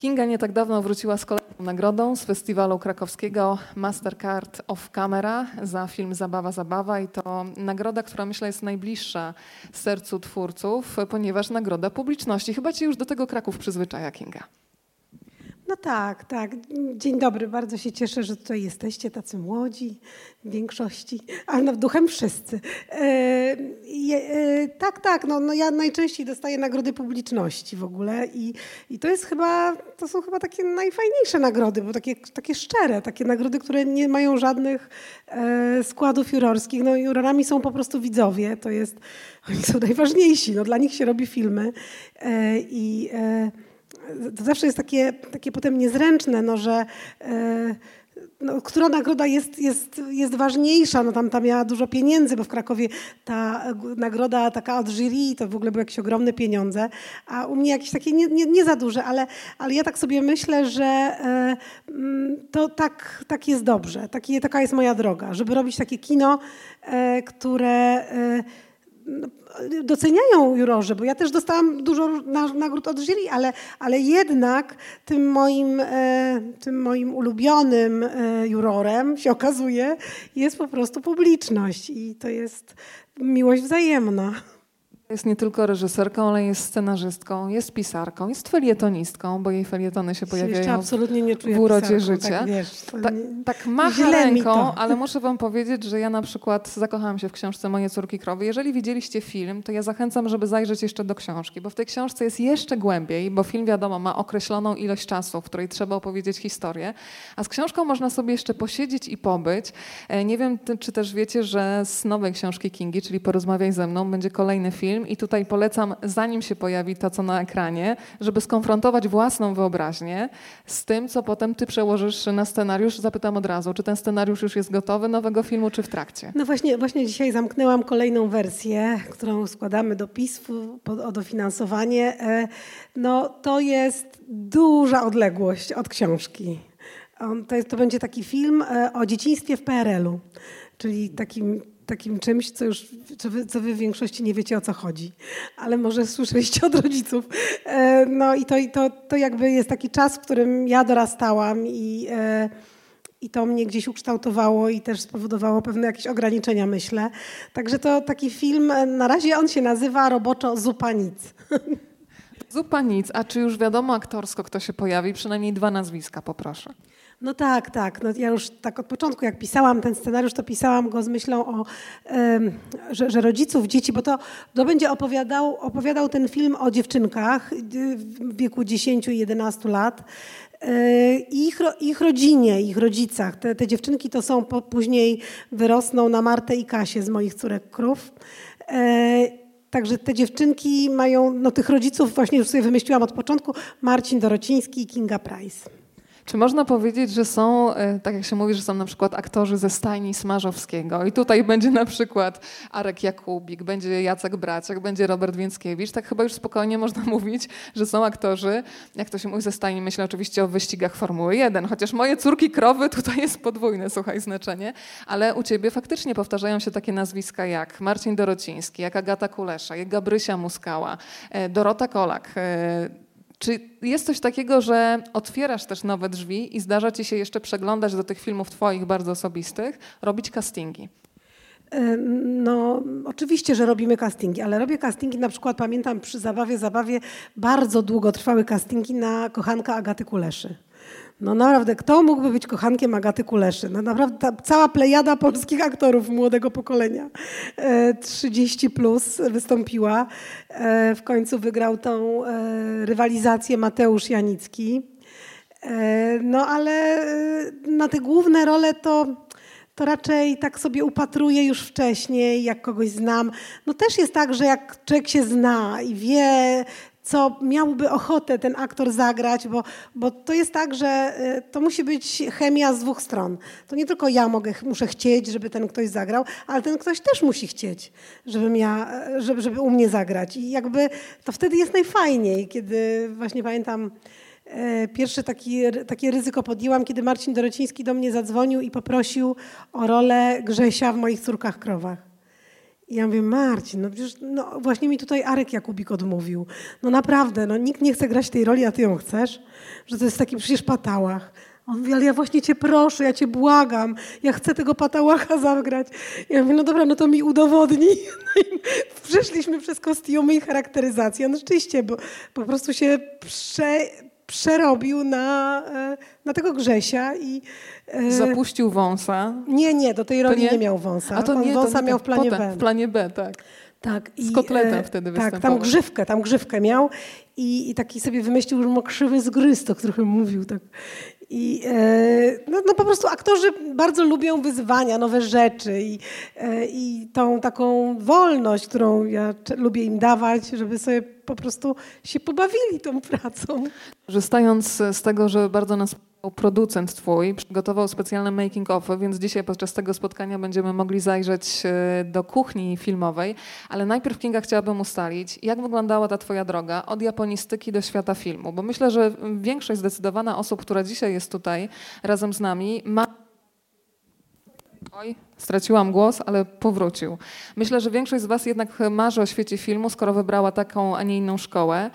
Kinga nie tak dawno wróciła z kolejną nagrodą z festiwalu krakowskiego Mastercard of Camera za film Zabawa, Zabawa i to nagroda, która myślę jest najbliższa sercu twórców, ponieważ nagroda publiczności. Chyba cię już do tego Kraków przyzwyczaja, Kinga. No tak, tak. Dzień dobry. Bardzo się cieszę, że tutaj jesteście tacy młodzi w większości, ale no duchem wszyscy. E, e, tak, tak. No, no ja najczęściej dostaję nagrody publiczności w ogóle i, i to jest chyba, to są chyba takie najfajniejsze nagrody, bo takie, takie szczere, takie nagrody, które nie mają żadnych e, składów jurorskich. No jurorami są po prostu widzowie. To jest, oni są najważniejsi. No, dla nich się robi filmy e, i e, to zawsze jest takie, takie potem niezręczne, no, że e, no, która nagroda jest, jest, jest ważniejsza. No, tam, tam miała dużo pieniędzy, bo w Krakowie ta nagroda taka od jury to w ogóle były jakieś ogromne pieniądze, a u mnie jakieś takie nie, nie, nie za duże, ale, ale ja tak sobie myślę, że e, mm, to tak, tak jest dobrze. Taki, taka jest moja droga, żeby robić takie kino, e, które doceniają jurorzy, bo ja też dostałam dużo nagród od jury, ale, ale jednak tym moim, e, tym moim ulubionym e, jurorem się okazuje jest po prostu publiczność i to jest miłość wzajemna. Jest nie tylko reżyserką, ale jest scenarzystką, jest pisarką, jest felietonistką, bo jej felietony się pojawiają absolutnie nie czuję w urodzie pisarką, życia. Tak, wiesz, tak, tak macha ręką, ale muszę wam powiedzieć, że ja na przykład zakochałam się w książce Moje córki krowy. Jeżeli widzieliście film, to ja zachęcam, żeby zajrzeć jeszcze do książki, bo w tej książce jest jeszcze głębiej, bo film wiadomo ma określoną ilość czasu, w której trzeba opowiedzieć historię, a z książką można sobie jeszcze posiedzieć i pobyć. E, nie wiem, czy też wiecie, że z nowej książki Kingi, czyli Porozmawiaj ze mną, będzie kolejny film, i tutaj polecam, zanim się pojawi to, co na ekranie, żeby skonfrontować własną wyobraźnię z tym, co potem ty przełożysz na scenariusz. Zapytam od razu, czy ten scenariusz już jest gotowy nowego filmu, czy w trakcie? No właśnie, właśnie dzisiaj zamknęłam kolejną wersję, którą składamy do PISF-u o dofinansowanie. E, no to jest duża odległość od książki. To, jest, to będzie taki film e, o dzieciństwie w PRL-u, czyli takim takim czymś, co już, co wy, co wy w większości nie wiecie o co chodzi, ale może słyszeliście od rodziców. E, no i to, to, to jakby jest taki czas, w którym ja dorastałam i, e, i to mnie gdzieś ukształtowało i też spowodowało pewne jakieś ograniczenia, myślę. Także to taki film, e, na razie on się nazywa roboczo Zupa Nic. Zupa Nic, a czy już wiadomo aktorsko, kto się pojawi? Przynajmniej dwa nazwiska poproszę. No tak, tak. No ja już tak od początku, jak pisałam ten scenariusz, to pisałam go z myślą o, że, że, rodziców dzieci, bo to, to będzie opowiadał, opowiadał ten film o dziewczynkach w wieku 10 i 11 lat. E, ich, ich rodzinie, ich rodzicach. Te, te dziewczynki to są, po, później wyrosną na Martę i Kasię z moich córek krów. E, Także te dziewczynki mają, no tych rodziców właśnie już sobie wymyśliłam od początku, Marcin Dorociński i Kinga Price. Czy można powiedzieć, że są, e, tak jak się mówi, że są na przykład aktorzy ze stajni Smarzowskiego? I tutaj będzie na przykład Arek Jakubik, będzie Jacek Braciak, będzie Robert Więckiewicz, tak chyba już spokojnie można mówić, że są aktorzy, jak to się mówi ze stajni, myślę oczywiście o wyścigach Formuły 1, chociaż moje córki krowy tutaj jest podwójne, słuchaj, znaczenie, ale u ciebie faktycznie powtarzają się takie nazwiska jak Marcin Dorociński, jak Agata Kulesza, jak Gabrysia Muskała, e, Dorota Kolak, e, czy jest coś takiego, że otwierasz też nowe drzwi i zdarza ci się jeszcze przeglądać do tych filmów twoich bardzo osobistych, robić castingi? No, oczywiście, że robimy castingi, ale robię castingi, na przykład pamiętam przy Zabawie, Zabawie bardzo długo trwały castingi na kochanka Agaty Kuleszy. No naprawdę, kto mógłby być kochankiem Agaty Kuleszy? No naprawdę ta, cała plejada polskich aktorów młodego pokolenia. E, 30 plus wystąpiła. E, w końcu wygrał tą e, rywalizację Mateusz Janicki. E, no ale e, na te główne role to to raczej tak sobie upatruję już wcześniej, jak kogoś znam. No też jest tak, że jak człowiek się zna i wie, co miałby ochotę ten aktor zagrać, bo, bo to jest tak, że y, to musi być chemia z dwóch stron. To nie tylko ja mogę, muszę chcieć, żeby ten ktoś zagrał, ale ten ktoś też musi chcieć, żebym ja, żeby, żeby u mnie zagrać. I jakby to wtedy jest najfajniej, kiedy właśnie pamiętam e, Pierwsze taki, takie ryzyko podjęłam, kiedy Marcin Dorociński do mnie zadzwonił i poprosił o rolę Grzesia w moich córkach krowach. I ja mówię, Marcin, no przecież no właśnie mi tutaj Arek Jakubik odmówił. No naprawdę, no nikt nie chce grać tej roli, a ty ją chcesz? Że to jest taki przecież patałach. On mówi, ale ja właśnie cię proszę, ja cię błagam, ja chcę tego patałacha zagrać. Ja mówię, no dobra, no to mi udowodnij. No i przeszliśmy przez kostiumy i charakteryzację. No rzeczywiście, bo po prostu się prze, przerobił na, e, na tego Grzesia i... E, Zapuścił wąsa. Nie, nie, do tej roli nie? nie? miał wąsa. A to On nie, wąsa to miał w planie potem, B. W planie B, tak. Tak. Z kotletem wtedy Tak, tam grzywkę, tam grzywkę miał i, i taki sobie wymyślił, że ma krzywy zgryz, to trochę mówił tak. I e, no, no, po prostu aktorzy bardzo lubią wyzwania, nowe rzeczy i, e, i tą taką wolność, którą ja lubię im dawać, żeby sobie po prostu się pobawili tą pracą. Korzystając z tego, że bardzo nas producent twój przygotował specjalne making of, więc dzisiaj podczas tego spotkania będziemy mogli zajrzeć e, do kuchni filmowej, ale najpierw Kinga chciałabym ustalić, jak wyglądała ta twoja droga od japonistyki do świata filmu, bo myślę, że większość zdecydowana osób, która dzisiaj jest tutaj razem z nami, ma Oj, straciłam głos, ale powrócił. Myślę, że większość z Was jednak marzy o świecie filmu, skoro wybrała taką, a nie inną szkołę.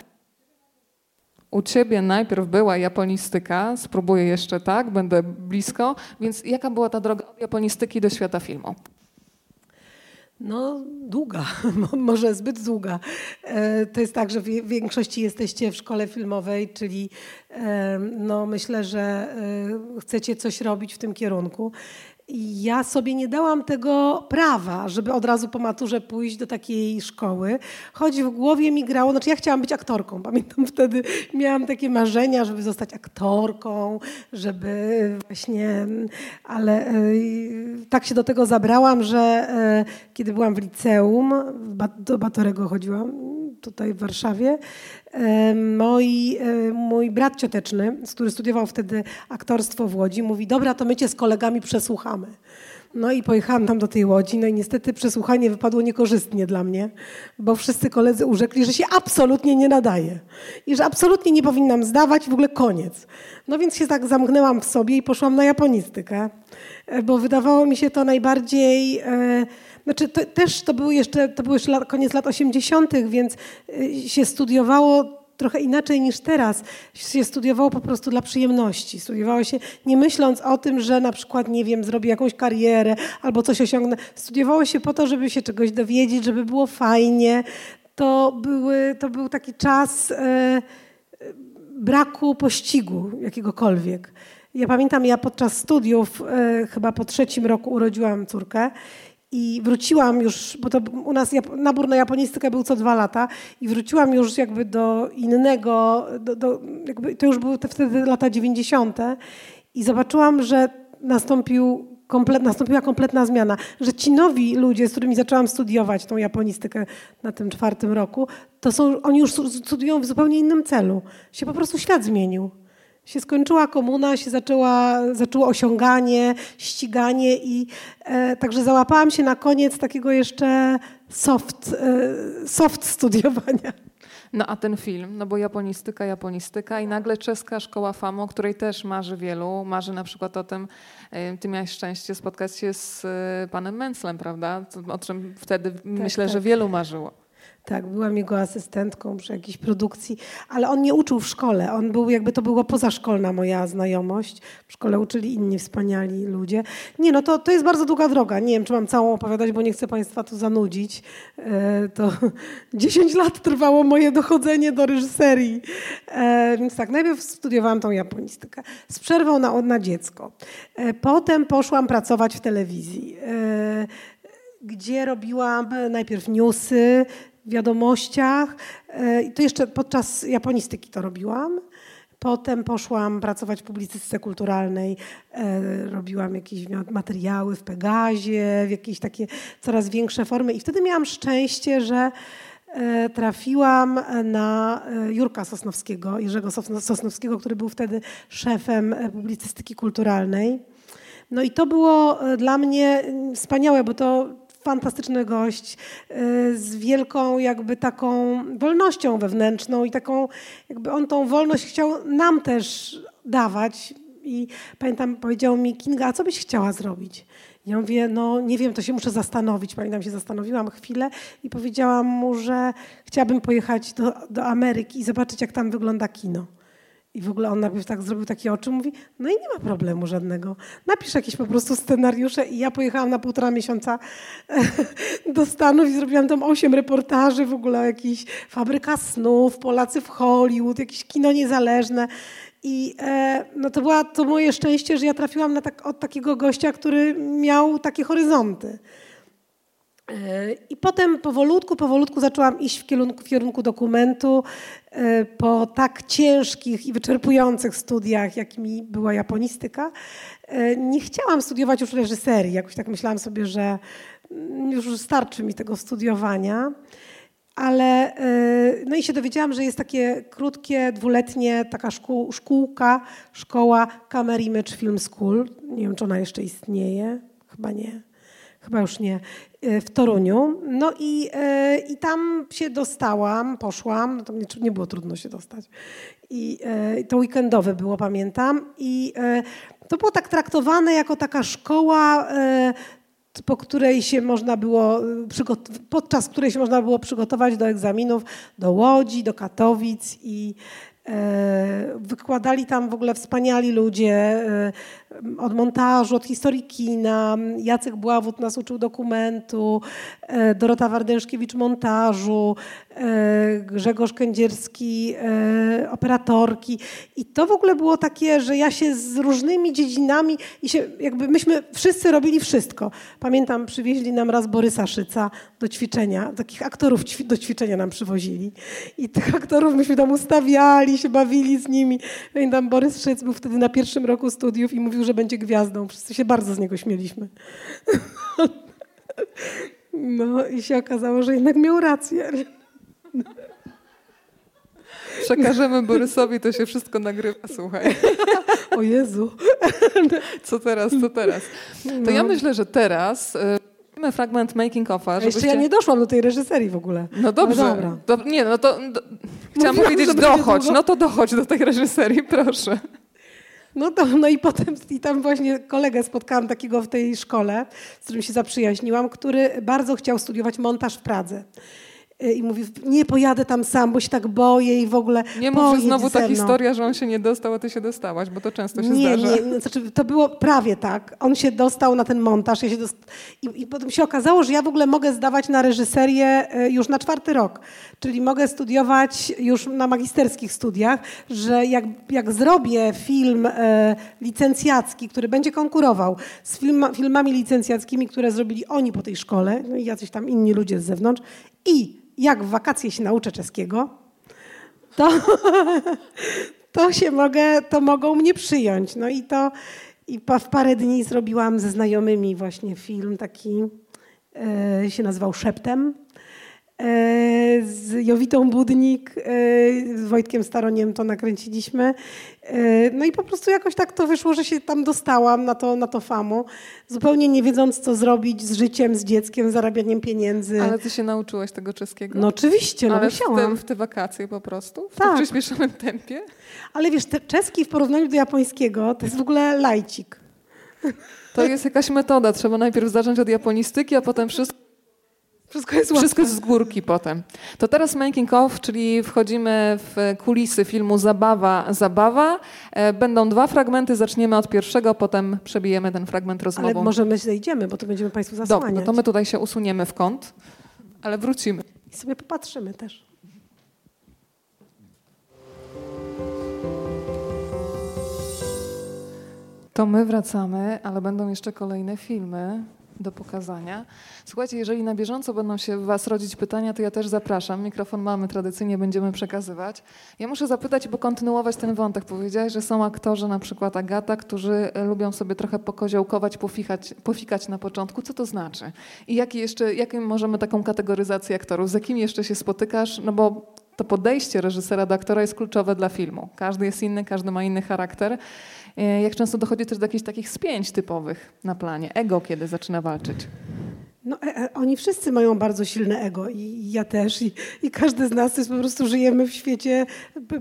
U ciebie najpierw była japonistyka, spróbuję jeszcze tak, będę blisko, więc jaka była ta droga od japonistyki do świata filmu? No, długa, może zbyt długa. E, to jest tak, że w większości jesteście w szkole filmowej, czyli no, myślę, że e, chcecie coś robić w tym kierunku. Ja sobie nie dałam tego prawa, żeby od razu po maturze pójść do takiej szkoły, choć w głowie mi grało, znaczy ja chciałam być aktorką. Pamiętam wtedy miałam takie marzenia, żeby zostać aktorką, żeby właśnie, ale tak się do tego zabrałam, że kiedy byłam w liceum, do Batorego chodziłam, tutaj w Warszawie, Moi, mój brat cioteczny, który studiował wtedy aktorstwo w Łodzi, mówi, dobra, to my cię z kolegami przesłuchamy. No i pojechałam tam do tej Łodzi, no i niestety przesłuchanie wypadło niekorzystnie dla mnie, bo wszyscy koledzy urzekli, że się absolutnie nie nadaje i że absolutnie nie powinnam zdawać, w ogóle koniec. No więc się tak zamknęłam w sobie i poszłam na japonistykę, e, bo wydawało mi się to najbardziej... E, znaczy, to, też to był jeszcze, to był lat, koniec lat 80., więc y, się studiowało trochę inaczej niż teraz. Się studiowało po prostu dla przyjemności. Studiowało się nie myśląc o tym, że na przykład, nie wiem, zrobię jakąś karierę albo coś osiągnę. Studiowało się po to, żeby się czegoś dowiedzieć, żeby było fajnie. To, były, to był taki czas e, braku pościgu jakiegokolwiek. Ja pamiętam, ja podczas studiów, e, chyba po trzecim roku urodziłam córkę i wróciłam już, bo to u nas nabór na japonistykę był co dwa lata i wróciłam już jakby do innego, do, do, jakby to już były te wtedy lata 90. i zobaczyłam, że nastąpił komplet, nastąpiła kompletna zmiana, że ci nowi ludzie, z którymi zaczęłam studiować tą japonistykę na tym czwartym roku, to są, oni już studiują w zupełnie innym celu. Się po prostu świat zmienił się skończyła komuna, się zaczęła, zaczęło osiąganie, ściganie i e, także załapałam się na koniec takiego jeszcze soft, e, soft studiowania. No a ten film, no bo japonistyka, japonistyka i nagle czeska szkoła FAMO, o której też marzy wielu, marzy na przykład o tym, e, ty miałeś szczęście spotkać się z e, panem Menslem, prawda? O czym wtedy tak, myślę, tak. że wielu marzyło. Tak, byłam jego asystentką przy jakiejś produkcji, ale on nie uczył w szkole. On był, jakby to była pozaszkolna moja znajomość. W szkole uczyli inni wspaniali ludzie. Nie, no to, to jest bardzo długa droga. Nie wiem, czy mam całą opowiadać, bo nie chcę Państwa tu zanudzić. E, to 10 lat trwało moje dochodzenie do reżyserii. E, więc tak, najpierw studiowałam tą japonistykę z przerwą na, na dziecko. E, potem poszłam pracować w telewizji gdzie robiłam najpierw newsy, wiadomościach. E, I to jeszcze podczas japonistyki to robiłam. Potem poszłam pracować w publicystyce kulturalnej, e, robiłam jakieś materiały w Pegazie, w jakieś takie coraz większe formy. I wtedy miałam szczęście, że e, trafiłam na Jurka Sosnowskiego, Jerzego Sosnowskiego, który był wtedy szefem publicystyki kulturalnej. No i to było dla mnie wspaniałe, bo to fantastyczny gość y, z wielką jakby taką wolnością wewnętrzną i taką jakby on tą wolność chciał nam też dawać. I pamiętam, powiedział mi Kinga, a co byś chciała zrobić? Ja mówię, no nie wiem, to się muszę zastanowić. Pamiętam, się zastanowiłam chwilę i powiedziałam mu, że chciałabym pojechać do, do Ameryki i zobaczyć, jak tam wygląda kino. I w ogóle on najpierw tak zrobił takie oczy, mówi, no i nie ma problemu żadnego. Napisz jakieś po prostu scenariusze i ja pojechałam na półtora miesiąca do Stanów i zrobiłam tam osiem reportaży, w ogóle jakiś fabryka snów, Polacy w Hollywood, jakieś kino niezależne. I e, no to było to moje szczęście, że ja trafiłam na tak, od takiego gościa, który miał takie horyzonty. E, I potem powolutku, powolutku zaczęłam iść w kierunku, w kierunku dokumentu e, po tak ciężkich i wyczerpujących studiach, jakimi była japonistyka. E, nie chciałam studiować już reżyserii. Jakoś tak myślałam sobie, że mm, już starczy mi tego studiowania. Ale no i się dowiedziałam, że jest takie krótkie, dwuletnie taka szkół, szkółka, szkoła Camera Image Film School. Nie wiem, czy ona jeszcze istnieje. Chyba nie chyba już nie, e, w Toruniu. No i, e, i tam się dostałam, poszłam, no to nie, nie było trudno się dostać. I e, to weekendowe było, pamiętam. I to było tak traktowane jako taka szkoła po której się można było, podczas której się można było przygotować do egzaminów do Łodzi, do Katowic i wykładali tam w ogóle wspaniali ludzie od montażu, od historii kina. Jacek Bławut nas uczył dokumentu, e, Dorota Wardęszkiewicz montażu, e, Grzegorz Kędzierski e, operatorki. I to w ogóle było takie, że ja się z różnymi dziedzinami i się jakby myśmy wszyscy robili wszystko. Pamiętam, przywieźli nam raz Borysa Szyca do ćwiczenia, takich aktorów do ćwiczenia nam przywozili. I tych aktorów myśmy tam ustawiali, się bawili z nimi. Pamiętam, Borys Szyc był wtedy na pierwszym roku studiów i mówił, że będzie gwiazdą. Wszyscy się bardzo z niego śmieliśmy. No i się okazało, że jednak miał rację. Przekażemy Borysowi, to się wszystko nagrywa, słuchaj. O Jezu. Co teraz, co teraz? To no. ja myślę, że teraz... Mamy fragment making offa. Żebyście... Jeszcze ja nie doszłam do tej reżyserii w ogóle. No dobrze. No dobra. Do, nie, no to do, chciałam Mówiłam, powiedzieć dochodź. No to dochodź do tej reżyserii, proszę. No, to, no i potem i tam właśnie kolegę spotkałam takiego w tej szkole, z którym się zaprzyjaźniłam, który bardzo chciał studiować montaż w Pradze. Y, I mówi, nie pojadę tam sam, bo się tak boję i w ogóle. Nie mów, że znowu ta historia, że on się nie dostał, a ty się dostałaś, bo to często się nie, zdarza. Nie, znaczy, to było prawie tak. On się dostał na ten montaż ja się dost... I, I, potem się okazało, że ja w ogóle mogę zdawać na reżyserię y, już na czwarty rok. Czyli mogę studiować już na magisterskich studiach, że jak, jak zrobię film e, licencjacki, który będzie konkurował z film, filmami licencjackimi, które zrobili oni po tej szkole, no i jacyś tam inni ludzie z zewnątrz i jak w wakacje się nauczę czeskiego, to, to się mogę, to mogą mnie przyjąć. No i to i w parę dni zrobiłam ze znajomymi właśnie film taki, e, się nazywał Szeptem. E, z Jowitą Budnik, e, z Wojtkiem Staroniem to nakręciliśmy. E, no i po prostu jakoś tak to wyszło, że się tam dostałam na to, na to famu, zupełnie nie wiedząc, co zrobić z życiem, z dzieckiem, zarabianiem pieniędzy. Ale ty się nauczyłaś tego czeskiego? No oczywiście, no Ale musiałam. W te, w te wakacje po prostu? W tak. tym przyspieszonym tempie? Ale wiesz, czeski w porównaniu do japońskiego to jest w ogóle lajcik. To jest jakaś metoda. Trzeba najpierw zacząć od japonistyki, a potem wszystko wszystko jest, Wszystko jest z górki potem. To teraz making of, czyli wchodzimy w kulisy filmu Zabawa, Zabawa. E, będą dwa fragmenty, zaczniemy od pierwszego, potem przebijemy ten fragment rozmową. Ale może my zejdziemy, bo to będziemy Państwu zasłaniać. Dobrze, no to my tutaj się usuniemy w kąt, ale wrócimy. I sobie popatrzymy też. To my wracamy, ale będą jeszcze kolejne filmy do pokazania. Słuchajcie, jeżeli na bieżąco będą się w Was rodzić pytania, to ja też zapraszam. Mikrofon mamy, tradycyjnie będziemy przekazywać. Ja muszę zapytać, bo kontynuować ten wątek. Powiedziałeś, że są aktorzy, na przykład Agata, którzy lubią sobie trochę pokoziołkować, pofikać, pofikać na początku. Co to znaczy? I jaki jeszcze, jaką możemy taką kategoryzację aktorów? Z jakimi jeszcze się spotykasz? No bo to podejście reżysera do aktora jest kluczowe dla filmu. Każdy jest inny, każdy ma inny charakter. E, jak często dochodzi też do jakichś takich spięć typowych na planie? Ego, kiedy zaczyna walczyć? No, e, e, oni wszyscy mają bardzo silne ego i ja też. I, I, każdy z nas jest po prostu żyjemy w świecie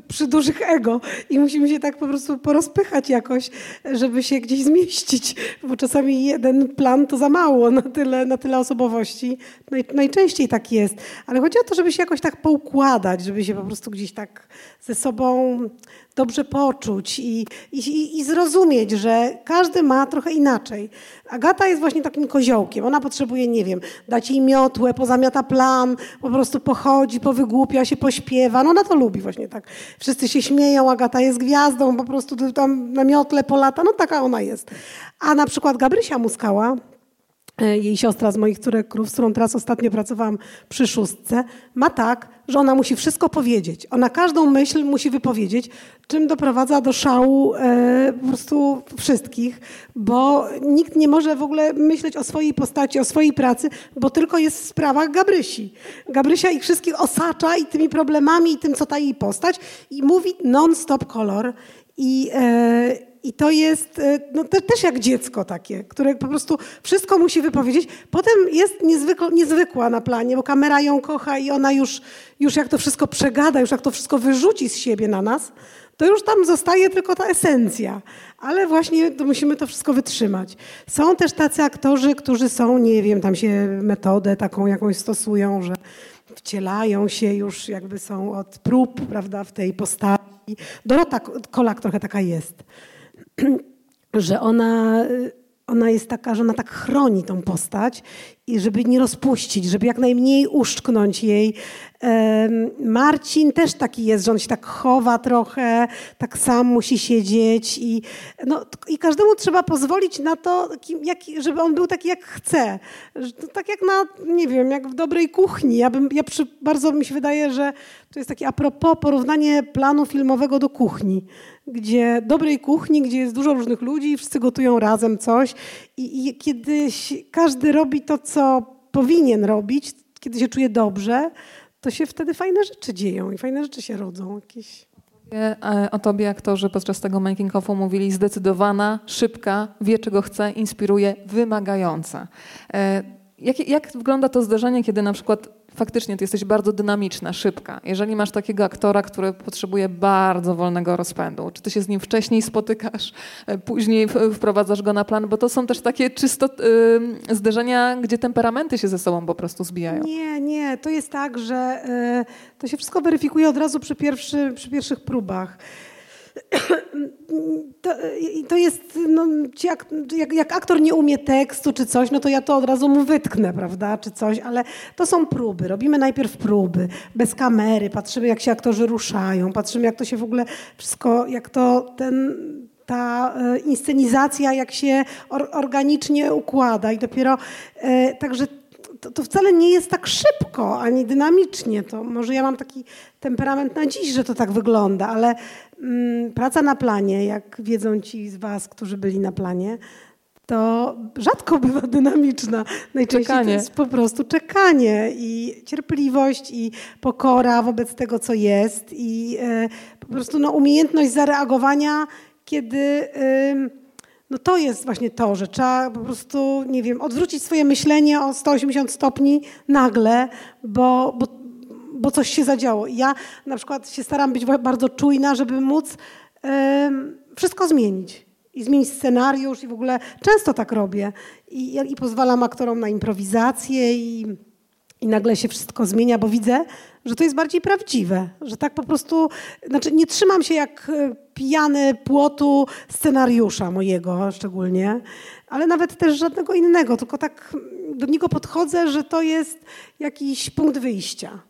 przy dużych ego i musimy się tak po prostu porozpychać jakoś, żeby się gdzieś zmieścić, bo czasami jeden plan to za mało na tyle, na tyle osobowości. Naj, najczęściej tak jest. Ale chodzi o to, żeby się jakoś tak poukładać, żeby się po prostu gdzieś tak ze sobą dobrze poczuć i, i, i zrozumieć, że każdy ma trochę inaczej. Agata jest właśnie takim koziołkiem. Ona potrzebuje, nie wiem, dać jej miotłę, pozamiata plan, po prostu pochodzi, powygłupia się, pośpiewa. No ona to lubi właśnie tak. Wszyscy się śmieją, Agata jest gwiazdą, po prostu tam na miotle polata. No taka ona jest. A na przykład Gabrysia Muskała, jej siostra z moich córek, z którą teraz ostatnio pracowałam przy szóstce, ma tak, że ona musi wszystko powiedzieć. Ona każdą myśl musi wypowiedzieć, czym doprowadza do szału e, po prostu wszystkich, bo nikt nie może w ogóle myśleć o swojej postaci, o swojej pracy, bo tylko jest w sprawach Gabrysi. Gabrysia ich wszystkich osacza i tymi problemami, i tym, co ta jej postać i mówi non-stop kolor. I, e, i to jest e, no, te, też jak dziecko takie, które po prostu wszystko musi wypowiedzieć. Potem jest niezwykła na planie, bo kamera ją kocha i ona już, już jak to wszystko przegada, już jak to wszystko wyrzuci z siebie na nas, to już tam zostaje tylko ta esencja. Ale właśnie to musimy to wszystko wytrzymać. Są też tacy aktorzy, którzy są, nie wiem, tam się metodę taką jakąś stosują, że wcielają się już, jakby są od prób, prawda, w tej postaci. Dorota Kolak trochę taka jest. że ona, ona jest taka, że ona tak chroni tą postać i żeby nie rozpuścić, żeby jak najmniej uszczknąć jej. Marcin też taki jest, że on się tak chowa trochę, tak sam musi siedzieć i, no, i każdemu trzeba pozwolić na to, żeby on był taki jak chce. Tak jak na, nie wiem, jak w dobrej kuchni. Ja bym, ja przy, bardzo mi się wydaje, że to jest takie a propos porównanie planu filmowego do kuchni gdzie dobrej kuchni, gdzie jest dużo różnych ludzi, wszyscy gotują razem coś i, i kiedy każdy robi to, co powinien robić, kiedy się czuje dobrze, to się wtedy fajne rzeczy dzieją i fajne rzeczy się rodzą. Jakieś... E, o tobie aktorzy podczas tego making offu mówili zdecydowana, szybka, wie czego chce, inspiruje, wymagająca. E, jak, jak wygląda to zdarzenie, kiedy na przykład faktycznie ty jesteś bardzo dynamiczna, szybka. Jeżeli masz takiego aktora, który potrzebuje bardzo wolnego rozpędu, czy ty się z nim wcześniej spotykasz, e, później wprowadzasz go na plan, bo to są też takie czysto y, zderzenia, gdzie temperamenty się ze sobą po prostu zbijają. Nie, nie, to jest tak, że y, to się wszystko weryfikuje od razu przy, pierwszy, przy pierwszych próbach. To, to jest, no, jak, jak, jak, aktor nie umie tekstu czy coś, no to ja to od razu mu wytknę, prawda, czy coś, ale to są próby. Robimy najpierw próby, bez kamery, patrzymy jak się aktorzy ruszają, patrzymy jak to się w ogóle wszystko, jak to ten, ta e, inscenizacja, jak się or, organicznie układa i dopiero, e, także to, to, wcale nie jest tak szybko ani dynamicznie. To może ja mam taki temperament na dziś, że to tak wygląda, ale mm, praca na planie, jak wiedzą ci z Was, którzy byli na planie, to rzadko bywa dynamiczna. Najczęściej czekanie. to jest po prostu czekanie i cierpliwość i pokora wobec tego, co jest i e, po prostu no, umiejętność zareagowania, kiedy... Y, no to jest właśnie to, że trzeba po prostu, nie wiem, odwrócić swoje myślenie o 180 stopni nagle, bo, bo, bo coś się zadziało. Ja na przykład się staram być bardzo czujna, żeby móc wszystko zmienić. I zmienić scenariusz i w ogóle często tak robię. I, i pozwalam aktorom na improwizację i, i nagle się wszystko zmienia, bo widzę, że to jest bardziej prawdziwe, że tak po prostu, znaczy nie trzymam się jak e, pijany płotu scenariusza mojego szczególnie, ale nawet też żadnego innego, tylko tak do niego podchodzę, że to jest jakiś punkt wyjścia.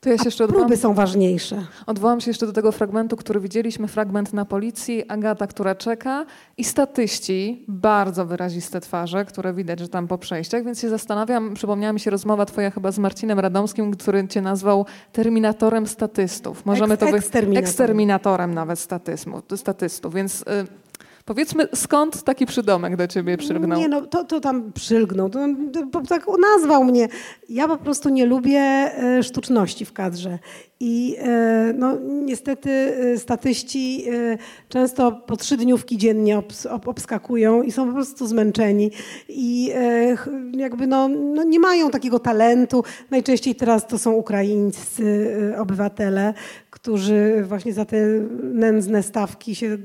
To ja się jeszcze odwołam, próby są ważniejsze. Odwołam się jeszcze do tego fragmentu, który widzieliśmy, fragment na policji, Agata, która czeka i statyści, bardzo wyraziste twarze, które widać, że tam po przejściach, więc się zastanawiam, przypomniała mi się rozmowa twoja chyba z Marcinem Radomskim, który cię nazwał terminatorem statystów. Możemy Eks, to wy... eksterminatorem. eksterminatorem nawet statyzmu, statystów, więc... Y Powiedzmy, skąd taki przydomek do ciebie przylgnął? Nie, no to, to tam przylgnął, to, to, tak nazwał mnie. Ja po prostu nie lubię e, sztuczności w kadrze. I e, no, niestety e, statyści często po trzy dniówki dziennie obs, obskakują i są po prostu zmęczeni. I jakby no, no, nie mają takiego talentu. Najczęściej teraz to są ukraińscy obywatele, którzy właśnie za te nędzne stawki się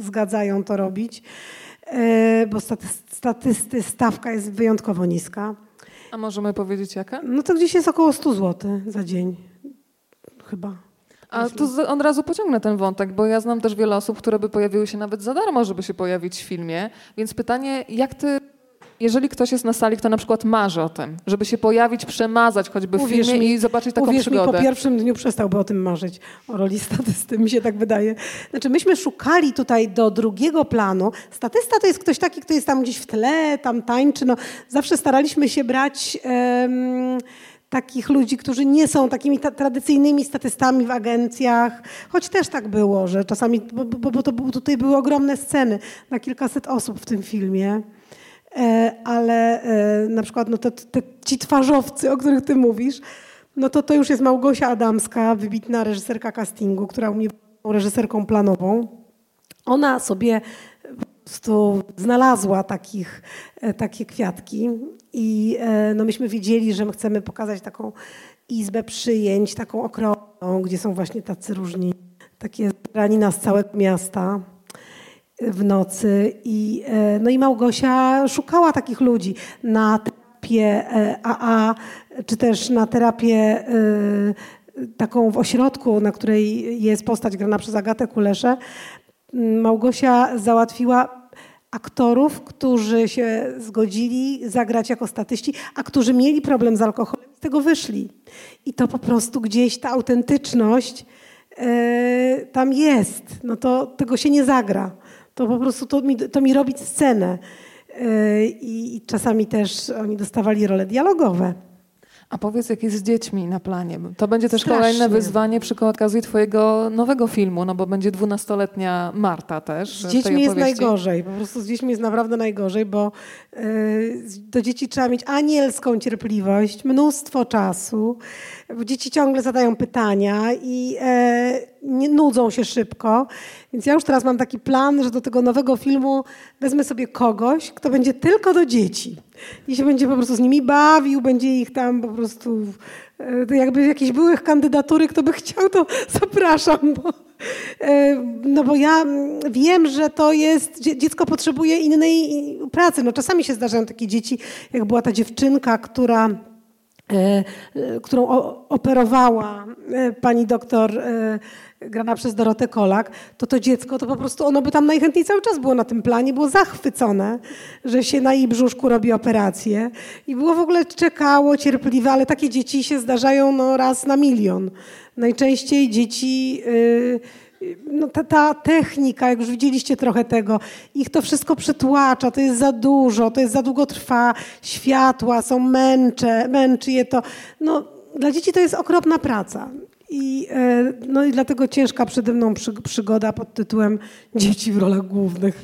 zgadzają to robić, e, bo statysty, stawka jest wyjątkowo niska. A możemy powiedzieć jaka? No to gdzieś jest około 100 zł za dzień, chyba. A tu od razu pociągnę ten wątek, bo ja znam też wiele osób, które by pojawiły się nawet za darmo, żeby się pojawić w filmie. Więc pytanie, jak ty jeżeli ktoś jest na sali, kto na przykład marzy o tym, żeby się pojawić, przemazać choćby w uwierz filmie mi, i zobaczyć taką uwierz przygodę. Mi, po pierwszym dniu przestałby o tym marzyć, o roli statysty, mi się tak wydaje. Znaczy myśmy szukali tutaj do drugiego planu. Statysta to jest ktoś taki, kto jest tam gdzieś w tle, tam tańczy. No, zawsze staraliśmy się brać... Um, takich ludzi, którzy nie są takimi tradycyjnymi statystami w agencjach, choć też tak było, że czasami, bo, bo, bo to, tutaj były ogromne sceny na kilkaset osób w tym filmie. E, ale e, na przykład no te, te, ci twarzowcy, o których ty mówisz, no to to już jest Małgosia Adamska, wybitna reżyserka castingu, która u mnie była reżyserką planową. Ona sobie po prostu znalazła takich, e, takie kwiatki i no myśmy wiedzieli, że my chcemy pokazać taką izbę przyjęć, taką okrągłą, gdzie są właśnie tacy różni, takie ranina z całego miasta w nocy. I, e, no i Małgosia szukała takich ludzi na terapię AA, e, czy też na terapię e, taką w ośrodku, na której jest postać grana przez Agatę Kuleszę. Małgosia załatwiła aktorów, którzy się zgodzili zagrać jako statyści, a którzy mieli problem z alkoholem, z tego wyszli. I to po prostu gdzieś ta autentyczność tam jest. No to tego się nie zagra to po prostu to mi, to mi robić scenę. I, I czasami też oni dostawali role dialogowe. A powiedz, jak jest z dziećmi na planie? To będzie też Strasznie. kolejne wyzwanie przy okazji twojego nowego filmu, no bo będzie dwunastoletnia Marta też. Z dziećmi jest najgorzej, po prostu z dziećmi jest naprawdę najgorzej, bo yy, do dzieci trzeba mieć anielską cierpliwość, mnóstwo czasu, bo dzieci ciągle zadają pytania i yy, nie nudzą się szybko. Więc ja już teraz mam taki plan, że do tego nowego filmu wezmę sobie kogoś, kto będzie tylko do dzieci. I się będzie po prostu z nimi bawił, będzie ich tam po prostu... E, jakby jakieś byłych kandydatury, kto by chciał, to zapraszam, bo, e, no bo ja wiem, że to jest, dziecko potrzebuje innej pracy. No czasami się zdarzają takie dzieci, jak była ta dziewczynka, która e, którą operowała pani doktor grana przez Dorotę Kolak, to to dziecko, to po prostu ono by tam najchętniej cały czas było na tym planie, było zachwycone, że się na jej brzuszku robi operację i było w ogóle czekało, cierpliwe, ale takie dzieci się zdarzają no, raz na milion. Najczęściej dzieci... Yy, no ta, ta, technika, jak już widzieliście trochę tego, ich to wszystko przytłacza, to jest za dużo, to jest za długo trwa, światła są męcze, męczy je to. No, dla dzieci to jest okropna praca. I, e, no i dlatego ciężka przede mną przygoda pod tytułem Dzieci w rolach głównych.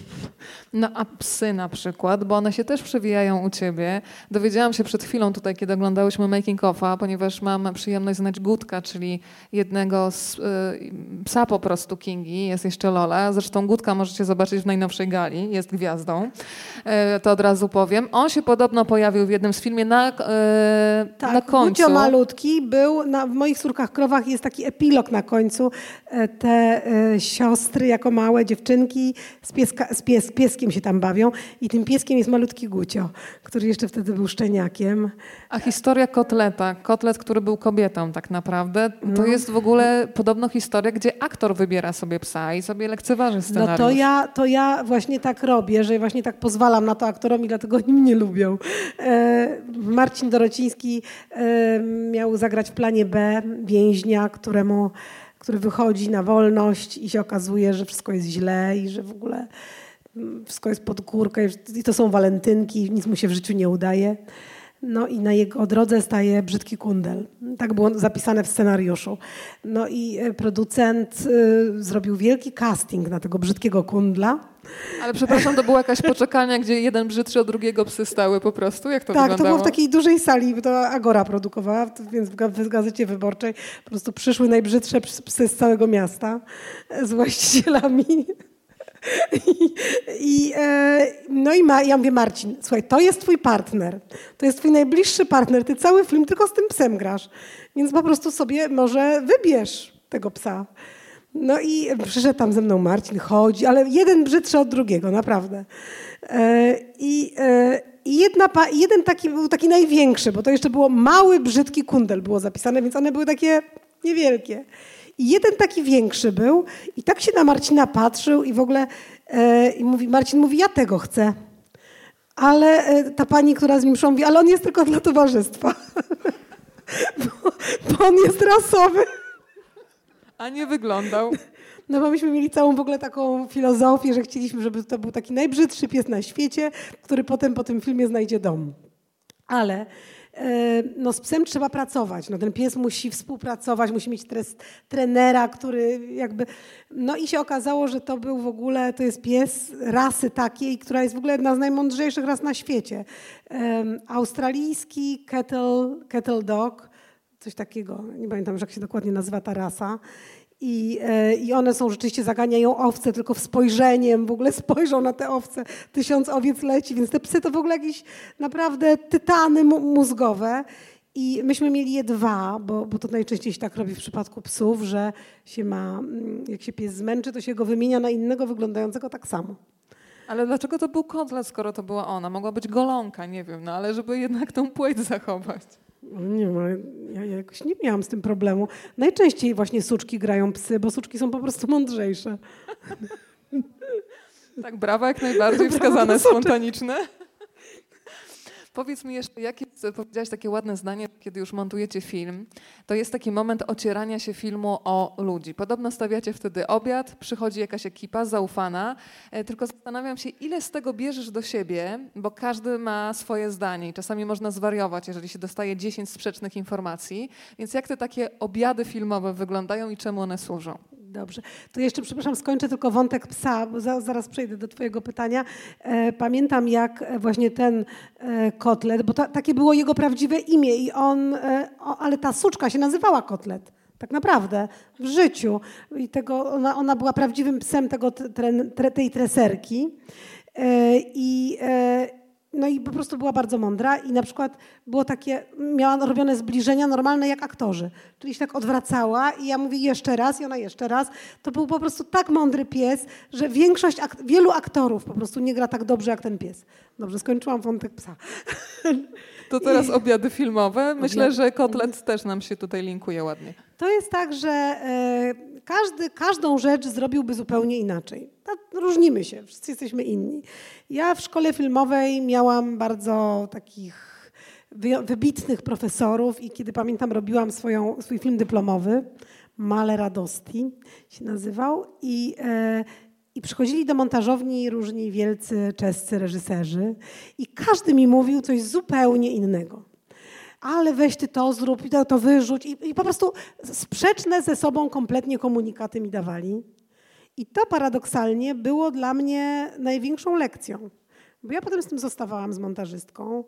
No a psy na przykład, bo one się też przewijają u ciebie. Dowiedziałam się przed chwilą tutaj, kiedy oglądałyśmy Making Offa, ponieważ mam przyjemność znać Gutka, czyli jednego z y, psa po prostu Kingi, jest jeszcze Lola. Zresztą Gutka możecie zobaczyć w najnowszej gali, jest gwiazdą. Y, to od razu powiem. On się podobno pojawił w jednym z filmie na, y, tak, na końcu. Gucio malutki był, na, w moich córkach krowach jest taki epilog na końcu. Te siostry jako małe dziewczynki z, pieska, z, pies, z pieskiem się tam bawią i tym pieskiem jest malutki Gucio, który jeszcze wtedy był szczeniakiem. A historia Kotleta, Kotlet, który był kobietą tak naprawdę, to no. jest w ogóle podobno historia, gdzie aktor wybiera sobie psa i sobie lekceważy scenariusz. No to ja, to ja właśnie tak robię, że właśnie tak pozwalam na to aktorom i dlatego oni mnie lubią. E, Marcin Dorociński e, miał zagrać w planie B więźnia, któremu który wychodzi na wolność i się okazuje, że wszystko jest źle i że w ogóle wszystko jest pod górkę i to są walentynki, nic mu się w życiu nie udaje. no i na jego drodze staje brzydki kundel. Tak było zapisane w scenariuszu. No i e, producent y, zrobił wielki casting na tego brzydkiego kundla. Ale przepraszam, to była jakaś poczekalnia, gdzie jeden brzydszy od drugiego psy stały po prostu? Jak to tak, wyglądało? to było w takiej dużej sali, to Agora produkowała, więc w Gazecie Wyborczej po prostu przyszły najbrzydsze psy z całego miasta z właścicielami. I, e, no i ma, ja mówię, Marcin, słuchaj, to jest twój partner. To jest twój najbliższy partner. Ty cały film tylko z tym psem grasz. Więc po prostu sobie może wybierz tego psa. No i przyszedł tam ze mną Marcin, chodzi, ale jeden brzydszy od drugiego, naprawdę. E, I, e, i jedna, jeden taki był taki największy, bo to jeszcze było mały, brzydki kundel było zapisane, więc one były takie niewielkie. I jeden taki większy był i tak się na Marcina patrzył i w ogóle e, i mówi, Marcin mówi, ja tego chcę. Ale e, ta pani, która z nim szła, mówi, ale on jest tylko dla towarzystwa. bo, bo on jest rasowy. A nie wyglądał. No bo myśmy mieli całą w ogóle taką filozofię, że chcieliśmy, żeby to był taki najbrzydszy pies na świecie, który potem po tym filmie znajdzie dom. Ale no z psem trzeba pracować. No ten pies musi współpracować, musi mieć trenera, który jakby... No i się okazało, że to był w ogóle, to jest pies rasy takiej, która jest w ogóle jedna z najmądrzejszych ras na świecie. Australijski kettle, kettle dog, coś takiego, nie pamiętam, jak się dokładnie nazywa ta rasa. I, e, I one są rzeczywiście, zaganiają owce tylko w spojrzeniem, w ogóle spojrzą na te owce, tysiąc owiec leci, więc te psy to w ogóle jakieś naprawdę tytany mózgowe. I myśmy mieli je dwa, bo, bo to najczęściej się tak robi w przypadku psów, że się ma, mm, jak się pies zmęczy, to się go wymienia na innego wyglądającego tak samo. Ale dlaczego to był kotlet, skoro to była ona? Mogła być golonka, nie wiem, no ale żeby jednak tą płeć zachować. Nie wiem, ja, ja jakoś nie miałam z tym problemu. Najczęściej właśnie suczki grają psy, bo suczki są po prostu mądrzejsze. Tak, brawa jak najbardziej wskazane, spontaniczne. Powiedz mi jeszcze, jakie, powiedziałaś takie ładne zdanie, kiedy już montujecie film, to jest taki moment ocierania się filmu o ludzi. Podobno stawiacie wtedy obiad, przychodzi jakaś ekipa zaufana, e, tylko zastanawiam się, ile z tego bierzesz do siebie, bo każdy ma swoje zdanie i czasami można zwariować, jeżeli się dostaje 10 sprzecznych informacji. Więc jak te takie obiady filmowe wyglądają i czemu one służą? Dobrze. To jeszcze, przepraszam, skończę tylko wątek psa, bo za, zaraz przejdę do Twojego pytania. E, pamiętam, jak właśnie ten e, kotlet, bo ta, takie było jego prawdziwe imię, i on, e, o, ale ta suczka się nazywała kotlet. Tak naprawdę, w życiu. I tego, ona, ona była prawdziwym psem tego, tre, tej treserki. E, I e, no i po prostu była bardzo mądra i na przykład było takie, miała robione zbliżenia normalne jak aktorzy. Czyli się tak odwracała i ja mówię jeszcze raz i ona jeszcze raz. To był po prostu tak mądry pies, że większość, wielu aktorów po prostu nie gra tak dobrze jak ten pies. Dobrze, skończyłam wątek psa. To teraz obiady filmowe. Myślę, że kotlet też nam się tutaj linkuje ładnie. To jest tak, że e, każdy, każdą rzecz zrobiłby zupełnie inaczej. Różnimy się, wszyscy jesteśmy inni. Ja w szkole filmowej miałam bardzo takich wybitnych profesorów i kiedy pamiętam, robiłam swoją, swój film dyplomowy, Male Radosti się nazywał i, e, i przychodzili do montażowni różni wielcy czescy reżyserzy i każdy mi mówił coś zupełnie innego. Ale weź ty to zrób to wyrzuć i, i po prostu sprzeczne ze sobą kompletnie komunikaty mi dawali. I to paradoksalnie było dla mnie największą lekcją. Bo ja potem z tym zostawałam z montażystką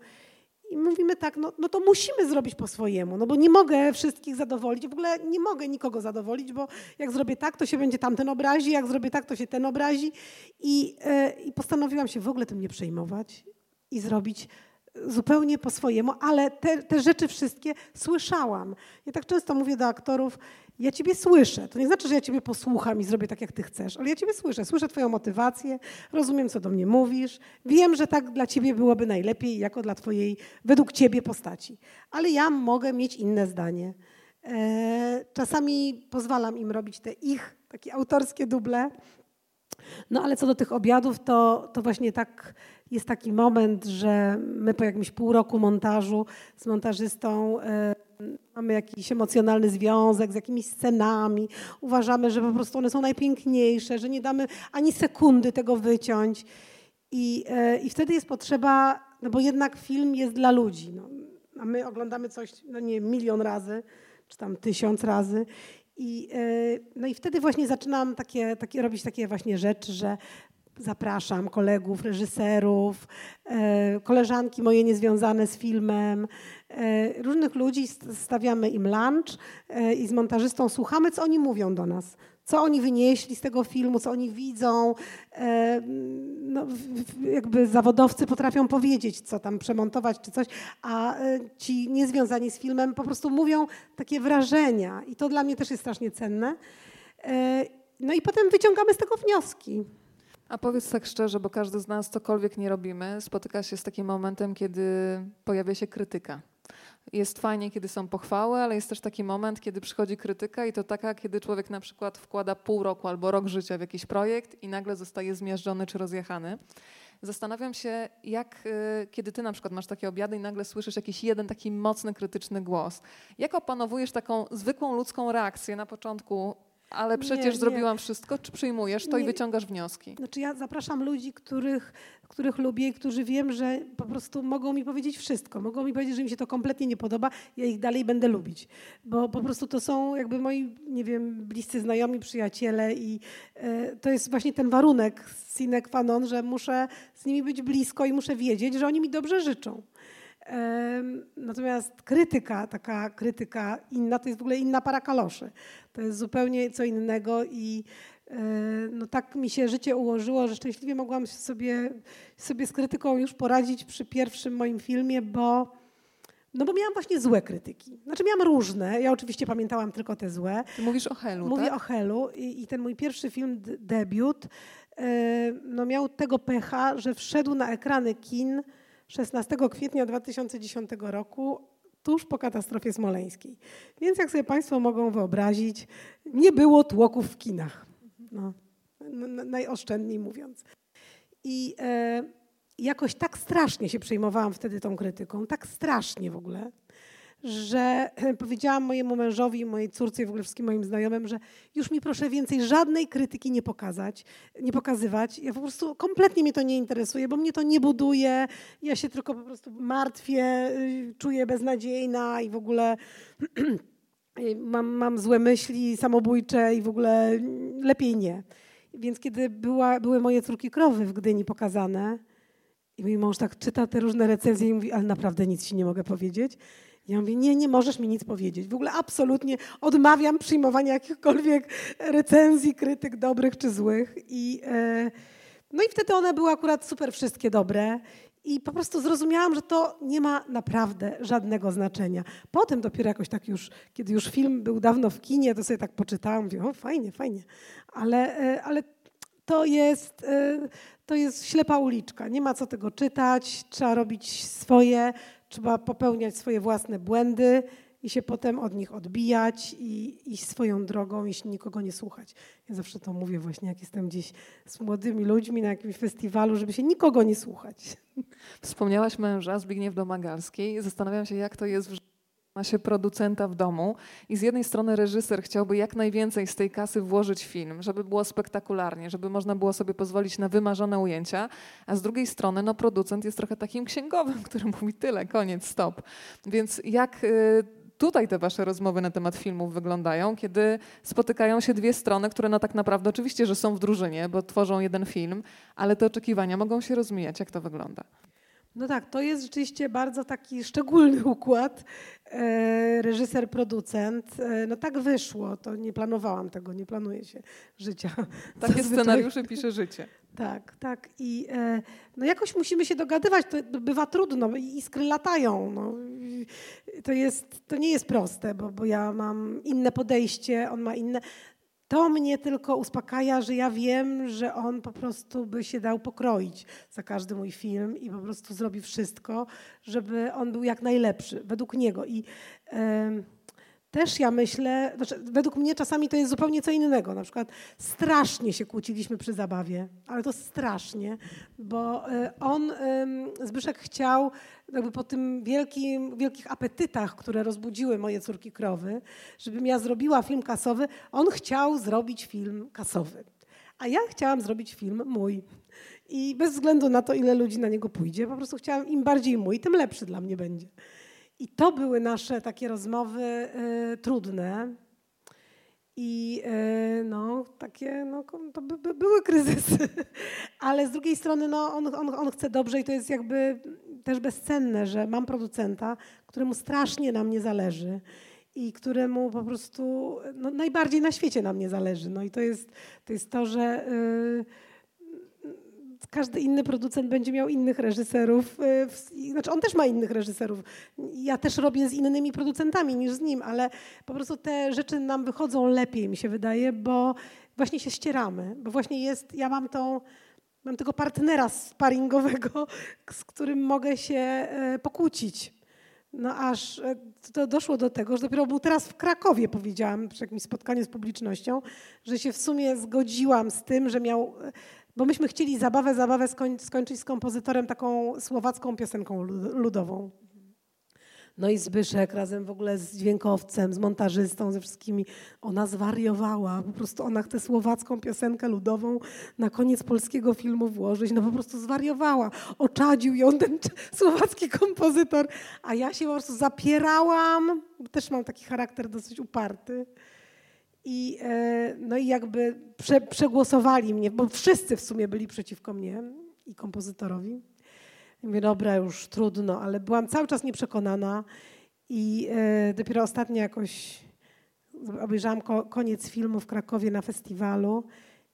i mówimy tak, no, no to musimy zrobić po swojemu, no bo nie mogę wszystkich zadowolić, w ogóle nie mogę nikogo zadowolić, bo jak zrobię tak, to się będzie tamten obrazi, jak zrobię tak, to się ten obrazi. I, yy, i postanowiłam się w ogóle tym nie przejmować i zrobić zupełnie po swojemu, ale te, te rzeczy wszystkie słyszałam. Ja tak często mówię do aktorów, ja ciebie słyszę. To nie znaczy, że ja ciebie posłucham i zrobię tak, jak ty chcesz, ale ja ciebie słyszę. Słyszę twoją motywację, rozumiem, co do mnie mówisz. Wiem, że tak dla ciebie byłoby najlepiej, jako dla twojej, według ciebie postaci. Ale ja mogę mieć inne zdanie. E, czasami pozwalam im robić te ich takie autorskie duble. No ale co do tych obiadów, to, to właśnie tak jest taki moment, że my po jakimś pół roku montażu z montażystą e, mamy jakiś emocjonalny związek z jakimiś scenami, uważamy, że po prostu one są najpiękniejsze, że nie damy ani sekundy tego wyciąć. I, e, i wtedy jest potrzeba, no bo jednak film jest dla ludzi. No a my oglądamy coś, no nie milion razy, czy tam tysiąc razy. I, e, no i wtedy właśnie zaczynam takie, takie, robić takie właśnie rzeczy, że zapraszam kolegów, reżyserów, e, koleżanki moje niezwiązane z filmem, e, różnych ludzi, stawiamy im lunch i z montażystą słuchamy, co oni mówią do nas, co oni wynieśli z tego filmu, co oni widzą. E, no, jakby zawodowcy potrafią powiedzieć, co tam przemontować czy coś, a e, ci niezwiązani z filmem po prostu mówią takie wrażenia i to dla mnie też jest strasznie cenne. E, no i potem wyciągamy z tego wnioski. A powiedz tak szczerze, bo każdy z nas cokolwiek nie robimy, spotyka się z takim momentem, kiedy pojawia się krytyka. Jest fajnie, kiedy są pochwały, ale jest też taki moment, kiedy przychodzi krytyka i to taka, kiedy człowiek na przykład wkłada pół roku albo rok życia w jakiś projekt i nagle zostaje zmiażdżony czy rozjechany. Zastanawiam się, jak y, kiedy ty na przykład masz takie obiady i nagle słyszysz jakiś jeden taki mocny, krytyczny głos. Jak opanowujesz taką zwykłą ludzką reakcję na początku ale przecież nie, nie. zrobiłam wszystko, czy przyjmujesz to nie. i wyciągasz wnioski? Znaczy ja zapraszam ludzi, których, których lubię i którzy wiem, że po prostu mogą mi powiedzieć wszystko. Mogą mi powiedzieć, że mi się to kompletnie nie podoba, ja ich dalej będę lubić. Bo po prostu to są jakby moi, nie wiem, bliscy znajomi, przyjaciele i e, to jest właśnie ten warunek sine qua non, że muszę z nimi być blisko i muszę wiedzieć, że oni mi dobrze życzą. Natomiast krytyka, taka krytyka inna, to jest w ogóle inna para kaloszy. To jest zupełnie co innego i e, no tak mi się życie ułożyło, że szczęśliwie mogłam sobie, sobie z krytyką już poradzić przy pierwszym moim filmie, bo, no bo miałam właśnie złe krytyki. Znaczy miałam różne, ja oczywiście pamiętałam tylko te złe. Ty mówisz o Helu, Mówię tak? o Helu i, i ten mój pierwszy film, debiut, e, no miał tego pecha, że wszedł na ekrany kin 16 kwietnia 2010 roku, tuż po katastrofie smoleńskiej. Więc jak sobie Państwo mogą wyobrazić, nie było tłoków w kinach. No, najoszczędniej mówiąc. I e, jakoś tak strasznie się przejmowałam wtedy tą krytyką, tak strasznie w ogóle, że powiedziałam mojemu mężowi, mojej córce i w ogóle wszystkim moim znajomym, że już mi proszę więcej żadnej krytyki nie pokazać, nie pokazywać. Ja po prostu kompletnie mnie to nie interesuje, bo mnie to nie buduje. Ja się tylko po prostu martwię, y, czuję beznadziejna i w ogóle mam, mam złe myśli samobójcze i w ogóle lepiej nie. Więc kiedy była, były moje córki krowy w Gdyni pokazane, i mój mąż tak czyta te różne recenzje i mówi, ale naprawdę nic ci nie mogę powiedzieć. Ja mówię, nie, nie możesz mi nic powiedzieć. W ogóle absolutnie odmawiam przyjmowania jakichkolwiek recenzji, krytyk dobrych czy złych. I, e, no i wtedy one były akurat super wszystkie dobre. I po prostu zrozumiałam, że to nie ma naprawdę żadnego znaczenia. Potem dopiero jakoś tak już, kiedy już film był dawno w kinie, to sobie tak poczytałam, mówię, o fajnie, fajnie. Ale, e, ale to jest, e, to jest ślepa uliczka. Nie ma co tego czytać, trzeba robić swoje, Trzeba popełniać swoje własne błędy i się potem od nich odbijać i iść swoją drogą, jeśli nikogo nie słuchać. Ja zawsze to mówię właśnie, jak jestem gdzieś z młodymi ludźmi na jakimś festiwalu, żeby się nikogo nie słuchać. Wspomniałaś męża Zbigniew Domagalski. Zastanawiam się, jak to jest w ma się producenta w domu i z jednej strony reżyser chciałby jak najwięcej z tej kasy włożyć film, żeby było spektakularnie, żeby można było sobie pozwolić na wymarzone ujęcia, a z drugiej strony no, producent jest trochę takim księgowym, który mówi tyle, koniec, stop. Więc jak y, tutaj te wasze rozmowy na temat filmów wyglądają, kiedy spotykają się dwie strony, które no tak naprawdę oczywiście, że są w drużynie, bo tworzą jeden film, ale te oczekiwania mogą się rozmijać. Jak to wygląda? No tak, to jest rzeczywiście bardzo taki szczególny układ. E, reżyser, producent. E, no tak wyszło, to nie planowałam tego, nie planuję się życia. Takie scenariusze pisze życie. Tak, tak. I e, no jakoś musimy się dogadywać, to bywa trudno, iskry latają. No. To, jest, to nie jest proste, bo, bo ja mam inne podejście, on ma inne. To mnie tylko uspokaja, że ja wiem, że on po prostu by się dał pokroić za każdy mój film i po prostu zrobi wszystko, żeby on był jak najlepszy według niego. I też ja myślę, znaczy według mnie czasami to jest zupełnie co innego. Na przykład strasznie się kłóciliśmy przy zabawie, ale to strasznie, bo e, on, Zbyszek chciał jakby po tym wielkim, wielkich apetytach, które rozbudziły moje córki krowy, żebym ja zrobiła film kasowy, on chciał zrobić film kasowy. A ja chciałam zrobić film mój. I bez względu na to, ile ludzi na niego pójdzie, po prostu chciałam im bardziej mój, tym lepszy dla mnie będzie. I to były nasze takie rozmowy y, trudne. I y, no, takie, no, to by, by były kryzysy. Ale z drugiej strony no, on, on, on chce dobrze i to jest jakby też bezcenne, że mam producenta, któremu strasznie na mnie zależy i któremu po prostu no, najbardziej na świecie nam nie zależy. No i to jest to, jest to że yy, każdy inny producent będzie miał innych reżyserów. Yy, znaczy on też ma innych reżyserów. Ja też robię z innymi producentami niż z nim, ale po prostu te rzeczy nam wychodzą lepiej, mi się wydaje, bo właśnie się ścieramy. Bo właśnie jest, ja mam tą mam tego partnera sparingowego, z którym mogę się e, pokłócić. No aż to doszło do tego, że dopiero był teraz w Krakowie, powiedziałam przy jakimś spotkaniu z publicznością, że się w sumie zgodziłam z tym, że miał, bo myśmy chcieli zabawę, zabawę skończyć z kompozytorem taką słowacką piosenką ludową. No i Zbyszek razem w ogóle z dźwiękowcem, z montażystą, ze wszystkimi. Ona zwariowała. Po prostu ona chce słowacką piosenkę ludową na koniec polskiego filmu włożyć. No po prostu zwariowała. Oczadził ją ten słowacki kompozytor. A ja się po prostu zapierałam. Też mam taki charakter dosyć uparty. I, e, no i jakby prze, przegłosowali mnie, bo wszyscy w sumie byli przeciwko mnie i kompozytorowi. I mówię, dobra, już trudno, ale byłam cały czas nieprzekonana i e, dopiero ostatnio jakoś obejrzałam ko koniec filmu w Krakowie na festiwalu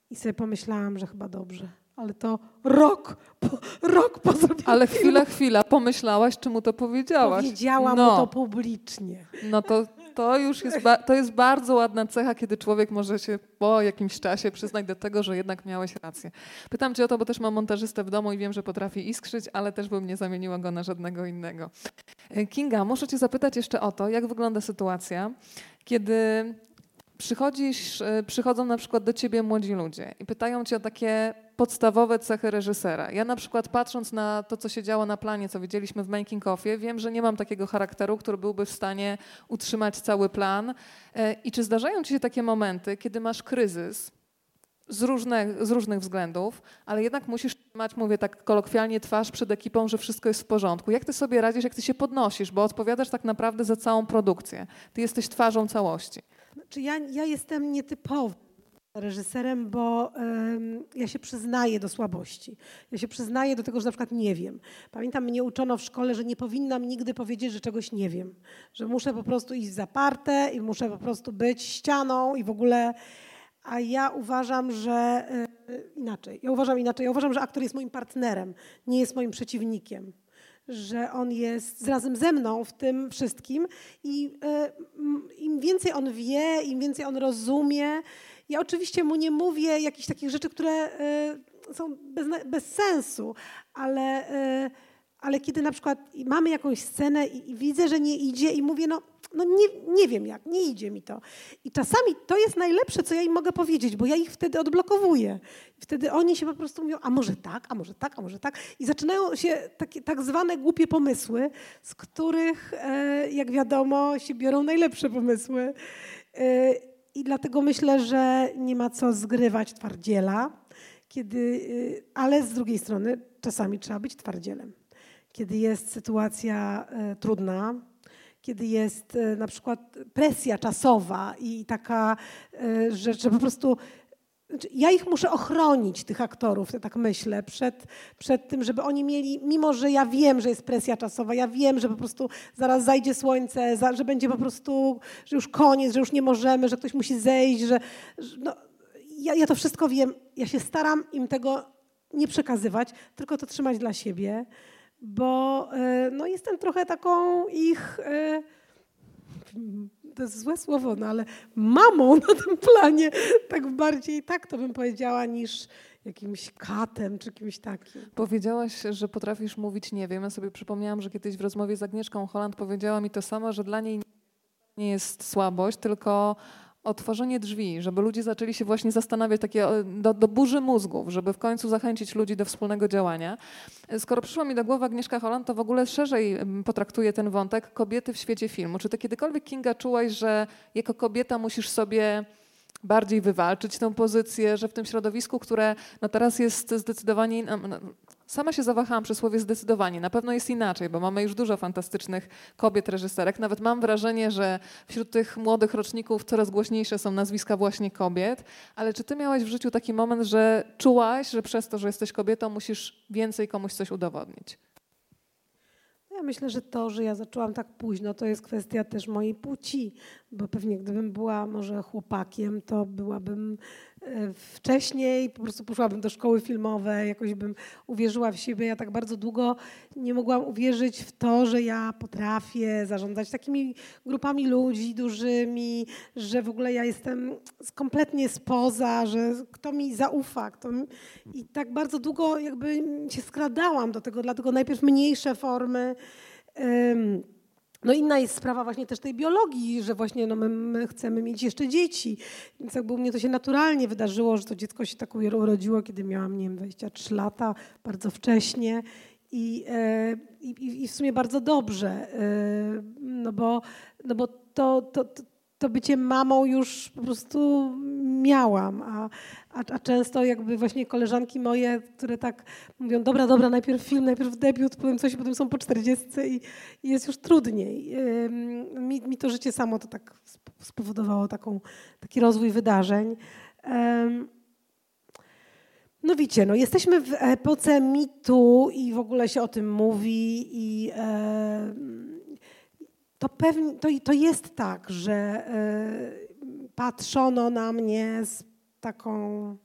i sobie pomyślałam, że chyba dobrze. Ale to rok po, rok po zrobieniu Ale chwila, chwila, pomyślałaś, czy mu to powiedziałaś? Powiedziałam no. mu to publicznie. No to to już jest, to jest bardzo ładna cecha, kiedy człowiek może się po jakimś czasie przyznać do tego, że jednak miałeś rację. Pytam cię o to, bo też mam montażystę w domu i wiem, że potrafi iskrzyć, ale też bym nie zamieniła go na żadnego innego. E, Kinga, muszę cię zapytać jeszcze o to, jak wygląda sytuacja, kiedy przychodzisz, e, przychodzą na przykład do ciebie młodzi ludzie i pytają cię o takie podstawowe cechy reżysera. Ja na przykład patrząc na to, co się działo na planie, co widzieliśmy w Making Offie, wiem, że nie mam takiego charakteru, który byłby w stanie utrzymać cały plan. E, I czy zdarzają ci się takie momenty, kiedy masz kryzys, z różnych, z różnych względów, ale jednak musisz trzymać, mówię tak kolokwialnie, twarz przed ekipą, że wszystko jest w porządku. Jak ty sobie radzisz, jak ty się podnosisz, bo odpowiadasz tak naprawdę za całą produkcję. Ty jesteś twarzą całości. Znaczy ja, ja jestem nietypowy reżyserem, bo ja się przyznaję do słabości. Ja się przyznaję do tego, że na przykład nie wiem. Pamiętam, mnie uczono w szkole, że nie powinnam nigdy powiedzieć, że czegoś nie wiem. Że muszę po prostu iść zaparte i muszę po prostu być ścianą i w ogóle... A ja uważam, że y, inaczej. Ja uważam inaczej. Ja uważam, że aktor jest moim partnerem, nie jest moim przeciwnikiem że on jest razem ze mną w tym wszystkim i y, im więcej on wie, im więcej on rozumie, ja oczywiście mu nie mówię jakichś takich rzeczy, które y, są bez, bez sensu, ale, y, ale kiedy na przykład mamy jakąś scenę i, i widzę, że nie idzie i mówię, no, no nie, nie wiem jak, nie idzie mi to. I czasami to jest najlepsze, co ja im mogę powiedzieć, bo ja ich wtedy odblokowuję. Wtedy oni się po prostu mówią, a może tak, a może tak, a może tak. I zaczynają się takie tak zwane głupie pomysły, z których, e, jak wiadomo, się biorą najlepsze pomysły. E, i dlatego myślę, że nie ma co zgrywać twardziela, kiedy, y, ale z drugiej strony czasami trzeba być twardzielem. Kiedy jest sytuacja trudna, kiedy jest y, na przykład presja czasowa i taka, że, że po prostu znaczy, ja ich muszę ochronić, tych aktorów, tak myślę, przed, przed tym, żeby oni mieli, mimo że ja wiem, że jest presja czasowa, ja wiem, że po prostu zaraz zajdzie słońce, że będzie po prostu, że już koniec, że już nie możemy, że ktoś musi zejść, że no, ja, ja to wszystko wiem. Ja się staram im tego nie przekazywać, tylko to trzymać dla siebie, bo e, no, jestem trochę taką ich e, to jest złe słowo, no ale mamą na tym planie, tak bardziej tak to bym powiedziała, niż jakimś katem czy kimś takim. Powiedziałaś, że potrafisz mówić nie wiem. Ja sobie przypomniałam, że kiedyś w rozmowie z Agnieszką Holland powiedziała mi to samo, że dla niej nie jest słabość, tylko otworzenie drzwi, żeby ludzie zaczęli się właśnie zastanawiać takie do, do burzy mózgów, żeby w końcu zachęcić ludzi do wspólnego działania. Skoro przyszła mi do głowy Agnieszka Holland, to w ogóle szerzej potraktuje ten wątek kobiety w świecie filmu. Czy ty kiedykolwiek, Kinga, czułaś, że jako kobieta musisz sobie bardziej wywalczyć tę pozycję, że w tym środowisku, które no teraz jest zdecydowanie, no, sama się zawahałam przy słowie zdecydowanie, na pewno jest inaczej, bo mamy już dużo fantastycznych kobiet reżyserek. Nawet mam wrażenie, że wśród tych młodych roczników coraz głośniejsze są nazwiska właśnie kobiet. Ale czy ty miałaś w życiu taki moment, że czułaś, że przez to, że jesteś kobietą, musisz więcej komuś coś udowodnić? Myślę, że to, że ja zaczęłam tak późno, to jest kwestia też mojej płci, bo pewnie gdybym była może chłopakiem, to byłabym wcześniej, po prostu poszłabym do szkoły filmowej, jakoś bym uwierzyła w siebie. Ja tak bardzo długo nie mogłam uwierzyć w to, że ja potrafię zarządzać takimi grupami ludzi dużymi, że w ogóle ja jestem kompletnie spoza, że kto mi zaufa. Kto mi... I tak bardzo długo jakby się skradałam do tego, dlatego najpierw mniejsze formy. No inna jest sprawa właśnie też tej biologii, że właśnie no my, my, chcemy mieć jeszcze dzieci. Więc jakby u mnie to się naturalnie wydarzyło, że to dziecko się tak urodziło, kiedy miałam, nie wiem, 23 lata, bardzo wcześnie. I, e, i, i w sumie bardzo dobrze, e, no bo, no bo to, to bycie mamą już po prostu miałam, a, a, a, często jakby właśnie koleżanki moje, które tak mówią, dobra, dobra, najpierw film, najpierw debiut, potem coś, potem są po czterdziestce i, jest już trudniej. Mi, mi, to życie samo to tak spowodowało taką, taki rozwój wydarzeń. No widzicie, no jesteśmy w epoce mitu i w ogóle się o tym mówi i to, pewnie, to, to jest tak, że e, patrzono na mnie z taką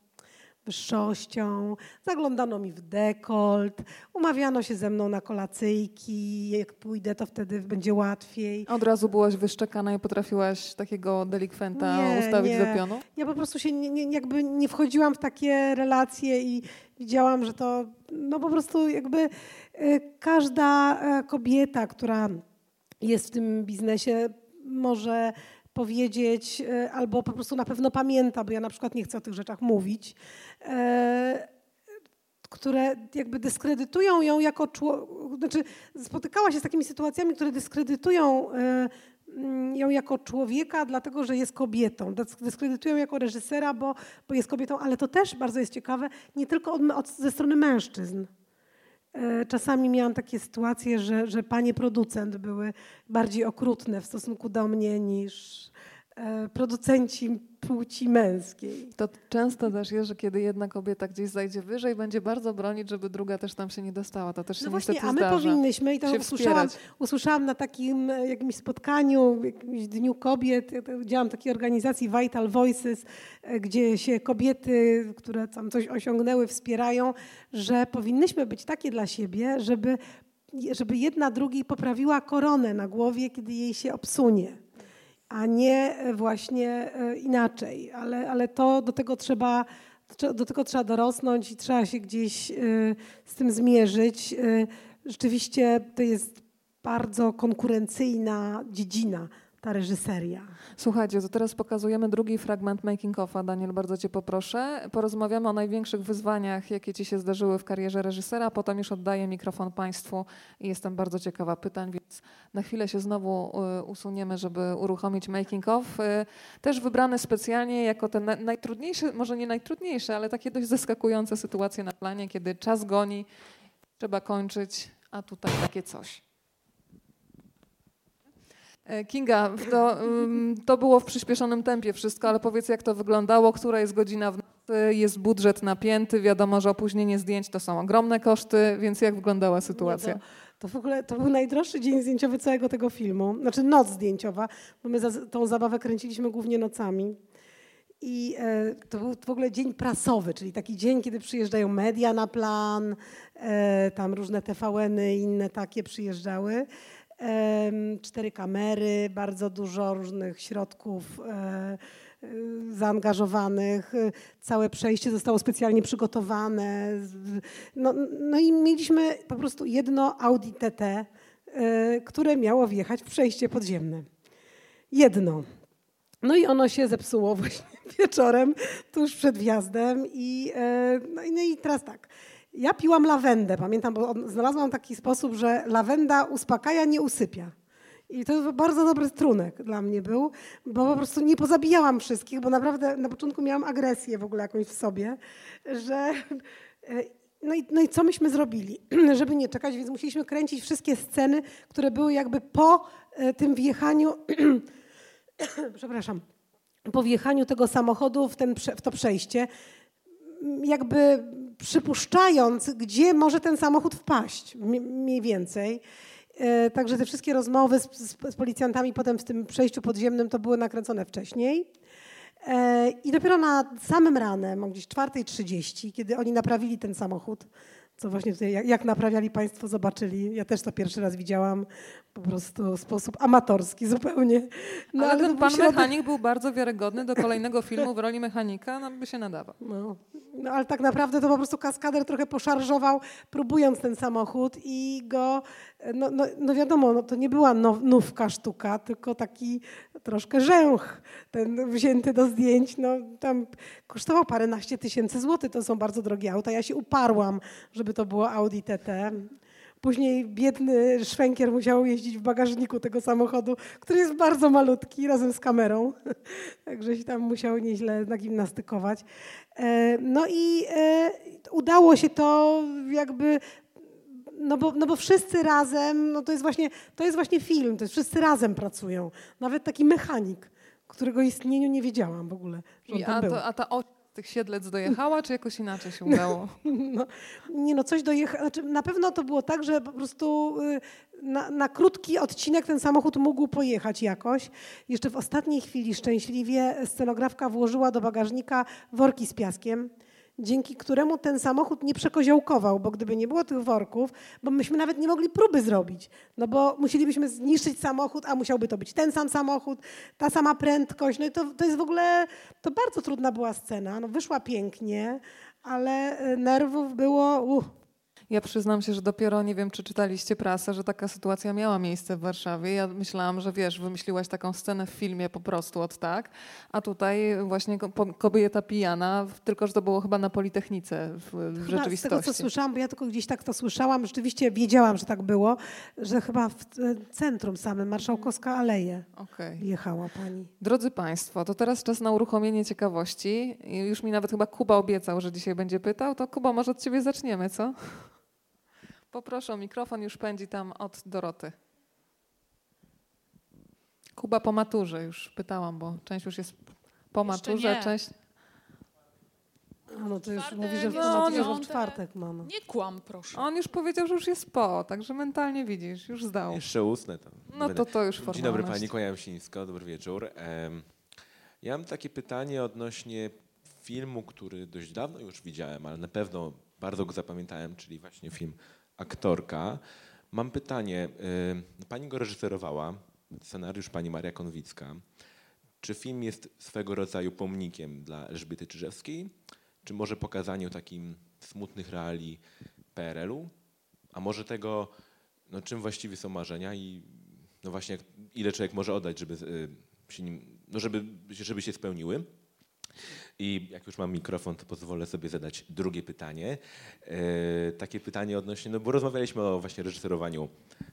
wyższością, zaglądano mi w dekolt, umawiano się ze mną na kolacyjki, jak pójdę, to wtedy będzie łatwiej. Od razu byłaś wyszczekana i potrafiłaś takiego delikwenta nie, ustawić nie. do pionu? Ja po prostu się nie, nie, jakby nie wchodziłam w takie relacje i widziałam, że to no po prostu jakby e, każda e, kobieta, która jest w tym biznesie, może powiedzieć, e, albo po prostu na pewno pamięta, bo ja na przykład nie chcę o tych rzeczach mówić, e, które jakby dyskredytują ją jako człowiek, znaczy spotykała się z takimi sytuacjami, które dyskredytują e, ją jako człowieka, dlatego że jest kobietą. Dyskredytują jako reżysera, bo, bo jest kobietą, ale to też bardzo jest ciekawe, nie tylko od, od, ze strony mężczyzn. E, czasami miałam takie sytuacje, że, że panie producent były bardziej okrutne w stosunku do mnie niż producenci płci męskiej. To często też jest, że kiedy jedna kobieta gdzieś zajdzie wyżej, będzie bardzo bronić, żeby druga też tam się nie dostała. To też się no właśnie, a my zdarza, powinnyśmy i to usłyszałam, usłyszałam na takim e, jakimś spotkaniu, jakimś Dniu Kobiet, ja działam takiej organizacji Vital Voices, e, gdzie się kobiety, które tam coś osiągnęły, wspierają, że powinnyśmy być takie dla siebie, żeby, żeby jedna drugiej poprawiła koronę na głowie, kiedy jej się obsunie a nie e, właśnie e, inaczej. Ale, ale to do tego trzeba do tego trzeba dorosnąć i trzeba się gdzieś e, z tym zmierzyć. Rzeczywiście to jest bardzo konkurencyjna dziedzina ta reżyseria. Słuchajcie, to teraz pokazujemy drugi fragment making offa. Daniel, bardzo cię poproszę. Porozmawiamy o największych wyzwaniach, jakie ci się zdarzyły w karierze reżysera, a potem już oddaję mikrofon państwu i jestem bardzo ciekawa pytań, więc na chwilę się znowu y, usuniemy, żeby uruchomić making off. Y, też wybrane specjalnie jako te najtrudniejsze, może nie najtrudniejsze, ale takie dość zaskakujące sytuacje na planie, kiedy czas goni, trzeba kończyć, a tutaj takie coś. E, Kinga, to, to było w przyspieszonym tempie wszystko, ale powiedz jak to wyglądało, która jest godzina w nocy, jest budżet napięty, wiadomo, że opóźnienie zdjęć to są ogromne koszty, więc jak wyglądała sytuacja? To, to, w ogóle to był najdroższy dzień zdjęciowy całego tego filmu, znaczy noc zdjęciowa, bo my za, tą zabawę kręciliśmy głównie nocami. I e, to był w ogóle dzień prasowy, czyli taki dzień, kiedy przyjeżdżają media na plan, e, tam różne TVN-y i inne takie przyjeżdżały cztery kamery, bardzo dużo różnych środków e, e, zaangażowanych. Całe przejście zostało specjalnie przygotowane. No, no i mieliśmy po prostu jedno Audi TT, e, które miało wjechać w przejście podziemne. Jedno. No i ono się zepsuło właśnie wieczorem, tuż przed wjazdem. I, no, no i teraz tak. Ja piłam lawendę, pamiętam, bo znalazłam taki sposób, że lawenda uspokaja, nie usypia. I to bardzo dobry trunek dla mnie był, bo po prostu nie pozabijałam wszystkich, bo naprawdę na początku miałam agresję w ogóle jakąś w sobie, że e, no i, no i co myśmy zrobili, żeby nie czekać, więc musieliśmy kręcić wszystkie sceny, które były jakby po e, tym wjechaniu, przepraszam, po wjechaniu tego samochodu w, ten, w to przejście, jakby przypuszczając, gdzie może ten samochód wpaść, mniej więcej. E, także te wszystkie rozmowy z, z, z policjantami potem w tym przejściu podziemnym to były nakręcone wcześniej. E, I dopiero na samym ranem, gdzieś 4.30, kiedy oni naprawili ten samochód, co właśnie tutaj, jak, jak naprawiali Państwo, zobaczyli. Ja też to pierwszy raz widziałam po prostu w sposób amatorski zupełnie. No, ale, ale ten pan środek... mechanik był bardzo wiarygodny do kolejnego filmu w roli mechanika, no by się nadawał. No. no ale tak naprawdę to po prostu kaskader trochę poszarżował, próbując ten samochód i go, no, no, no wiadomo, no, to nie była now, nówka sztuka, tylko taki troszkę rzęch, ten wzięty do zdjęć, no tam kosztował paręnaście tysięcy złotych, to są bardzo drogie auta. Ja się uparłam, żeby to było Audi TT. Później biedny szwękier musiał jeździć w bagażniku tego samochodu, który jest bardzo malutki, razem z kamerą. Także się tam musiał nieźle nagimnastykować. E, no i e, udało się to jakby no bo, no bo wszyscy razem, no to jest, właśnie, to jest właśnie film, to jest wszyscy razem pracują. Nawet taki mechanik, którego istnieniu nie wiedziałam w ogóle. I a, to, a ta tych Siedlec dojechała, czy jakoś inaczej się udało? No, nie no, coś dojechało. Znaczy, na pewno to było tak, że po prostu y, na, na, krótki odcinek ten samochód mógł pojechać jakoś. Jeszcze w ostatniej chwili szczęśliwie scenografka włożyła do bagażnika worki z piaskiem dzięki któremu ten samochód nie przekoziołkował, bo gdyby nie było tych worków, bo myśmy nawet nie mogli próby zrobić, no bo musielibyśmy zniszczyć samochód, a musiałby to być ten sam samochód, ta sama prędkość, no i to, to jest w ogóle, to bardzo trudna była scena, no wyszła pięknie, ale e, nerwów było, uh, ja przyznam się, że dopiero nie wiem, czy czytaliście prasę, że taka sytuacja miała miejsce w Warszawie. Ja myślałam, że wiesz, wymyśliłaś taką scenę w filmie po prostu od tak, a tutaj właśnie kobieta pijana, tylko że to było chyba na Politechnice w, w chyba rzeczywistości. Z tego, co słyszałam, bo ja tylko gdzieś tak to słyszałam, rzeczywiście wiedziałam, że tak było, że chyba w centrum samym, Marszałkowska Aleje okay. jechała pani. Drodzy Państwo, to teraz czas na uruchomienie ciekawości. Już mi nawet chyba Kuba obiecał, że dzisiaj będzie pytał, to Kuba, może od Ciebie zaczniemy, co? Poproszę o mikrofon, już pędzi tam od Doroty. Kuba po maturze, już pytałam, bo część już jest po maturze, część... No to już mówi, że w, no, że w czwartek mamy. Nie kłam, proszę. On już powiedział, że już jest po, także mentalnie widzisz, już zdał. Jeszcze ustne to. No to to już formalność. Dzień dobry Pani, kłaniam się nisko, dobry wieczór. Ja mam takie pytanie odnośnie filmu, który dość dawno już widziałem, ale na pewno bardzo go zapamiętałem, czyli właśnie film aktorka. Mam pytanie. Y, pani go reżyserowała, scenariusz pani Maria Konwicka. Czy film jest swego rodzaju pomnikiem dla Elżbiety Czyżewskiej? Czy może pokazaniu takim smutnych reali PRL-u? A może tego, no, czym właściwie są marzenia i no właśnie ile człowiek może oddać, żeby y, się, nim, no żeby, żeby się spełniły? I jak już mam mikrofon, to pozwolę sobie zadać drugie pytanie. E, takie pytanie odnośnie, no bo rozmawialiśmy o właśnie reżyserowaniu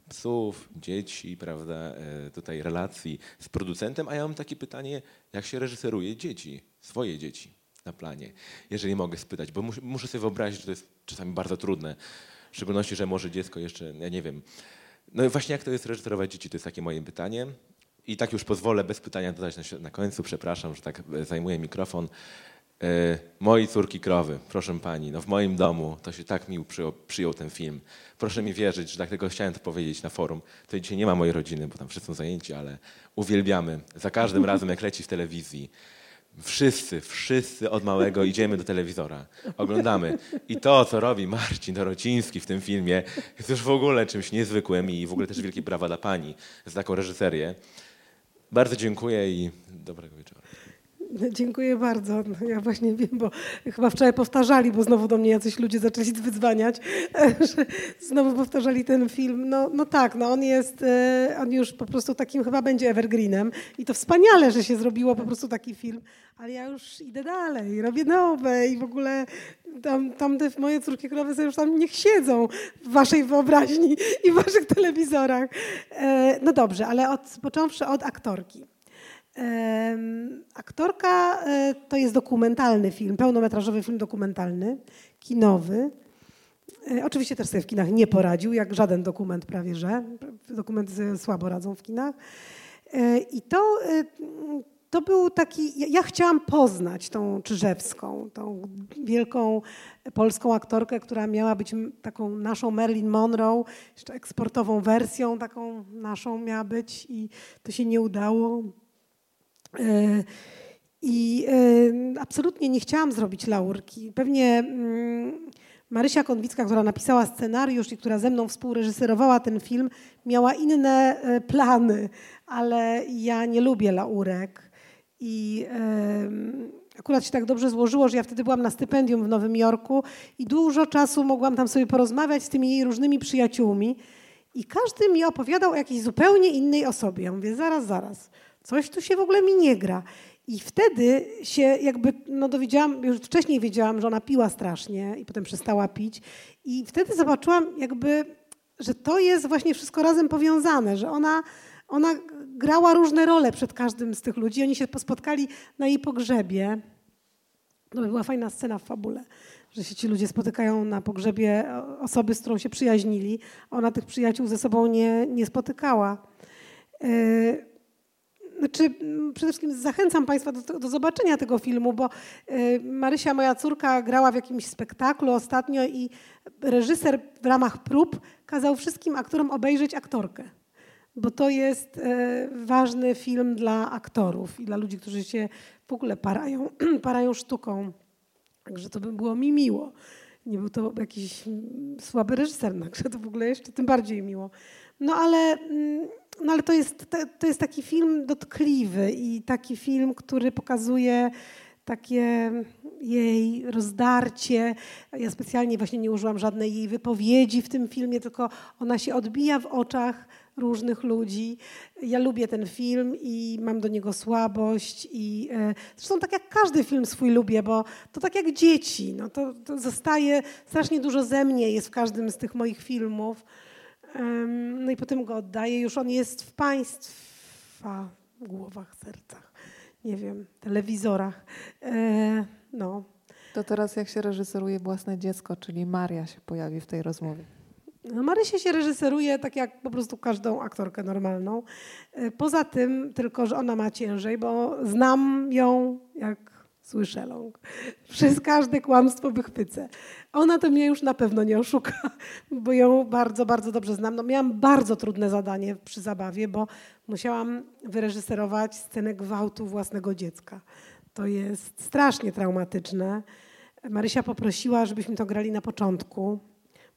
psów, dzieci, prawda, e, tutaj relacji z producentem, a ja mam takie pytanie, jak się reżyseruje dzieci, swoje dzieci na planie, jeżeli mogę spytać, bo mus, muszę sobie wyobrazić, że to jest czasami bardzo trudne, w szczególności, że może dziecko jeszcze, ja nie wiem, no właśnie jak to jest reżyserować dzieci, to jest takie moje pytanie. I tak już pozwolę bez pytania dodać na, na końcu, przepraszam, że tak e, zajmuję mikrofon. E, moi córki krowy, proszę pani, no w moim domu to się tak mił przyjął, przyjął, ten film. Proszę mi wierzyć, że dlatego chciałem to powiedzieć na forum. To dzisiaj nie ma mojej rodziny, bo tam wszyscy są zajęci, ale uwielbiamy. Za każdym razem, jak leci w telewizji, wszyscy, wszyscy od małego idziemy do telewizora, oglądamy. I to, co robi Marcin Dorociński w tym filmie, jest już w ogóle czymś niezwykłym i w ogóle też wielkie brawa dla pani za taką reżyserię. Bardzo dziękuję i dobrego wieczoru. Dziękuję bardzo. Ja właśnie wiem, bo chyba wczoraj powtarzali, bo znowu do mnie jacyś ludzie zaczęli wyzwaniać, że znowu powtarzali ten film. No, no tak, no on jest, e, on już po prostu takim chyba będzie evergreenem i to wspaniale, że się zrobiło po prostu taki film, ale ja już idę dalej, robię nowe i w ogóle tam, tam te moje córki krowy sobie już tam niech siedzą w waszej wyobraźni i w waszych telewizorach. E, no dobrze, ale od, począwszy od aktorki. Aktorka e, to jest dokumentalny film, pełnometrażowy film dokumentalny, kinowy. E, oczywiście też sobie w kinach nie poradził, jak żaden dokument prawie, że. Dokumenty słabo radzą w kinach. E, I to, to był taki, ja chciałam poznać tą Czyżewską, tą wielką polską aktorkę, która miała być taką naszą Marilyn Monroe, jeszcze eksportową wersją taką naszą miała być i to się nie udało. E, I e, absolutnie nie chciałam zrobić laurki. Pewnie mm, Marysia Konwicka, która napisała scenariusz i która ze mną współreżyserowała ten film, miała inne e, plany, ale ja nie lubię laurek. I akurat się tak dobrze złożyło, że ja wtedy byłam na stypendium w Nowym Jorku i dużo czasu mogłam tam sobie porozmawiać z tymi jej różnymi przyjaciółmi. I każdy mi opowiadał o jakiejś zupełnie innej osobie. Ja mówię, zaraz, zaraz. Coś tu się w ogóle mi nie gra. I wtedy się jakby, no dowiedziałam, już wcześniej wiedziałam, że ona piła strasznie i potem przestała pić. I wtedy zobaczyłam jakby, że to jest właśnie wszystko razem powiązane, że ona, ona grała różne role przed każdym z tych ludzi. Oni się spotkali na jej pogrzebie. To by była fajna scena w fabule, że się ci ludzie spotykają na pogrzebie osoby, z którą się przyjaźnili. Ona tych przyjaciół ze sobą nie, nie spotykała. Yy, znaczy, mm, przede wszystkim zachęcam Państwa do, do, zobaczenia tego filmu, bo y, Marysia, moja córka, grała w jakimś spektaklu ostatnio i reżyser w ramach prób kazał wszystkim aktorom obejrzeć aktorkę. Bo to jest y, ważny film dla aktorów i dla ludzi, którzy się w ogóle parają, parają sztuką. Także to by było mi miło. Nie był to jakiś mm, słaby reżyser, także to w ogóle jeszcze tym bardziej miło. No ale mm, no ale to jest, to jest taki film dotkliwy i taki film, który pokazuje takie jej rozdarcie. Ja specjalnie właśnie nie użyłam żadnej jej wypowiedzi w tym filmie, tylko ona się odbija w oczach różnych ludzi. Ja lubię ten film i mam do niego słabość. I, e, zresztą tak jak każdy film swój lubię, bo to tak jak dzieci. No to, to zostaje, strasznie dużo ze mnie jest w każdym z tych moich filmów. No i potem go oddaję. Już on jest w państwa głowach, sercach, nie wiem, telewizorach. E, no. To teraz jak się reżyseruje własne dziecko, czyli Maria się pojawi w tej rozmowie. No, Marysię się reżyseruje tak jak po prostu każdą aktorkę normalną. E, poza tym tylko, że ona ma ciężej, bo znam ją jak Słyszę ląg. Przez każde kłamstwo wychwycę. Ona to mnie już na pewno nie oszuka, bo ją bardzo, bardzo dobrze znam. No, miałam bardzo trudne zadanie przy zabawie, bo musiałam wyreżyserować scenę gwałtu własnego dziecka. To jest strasznie traumatyczne. Marysia poprosiła, żebyśmy to grali na początku,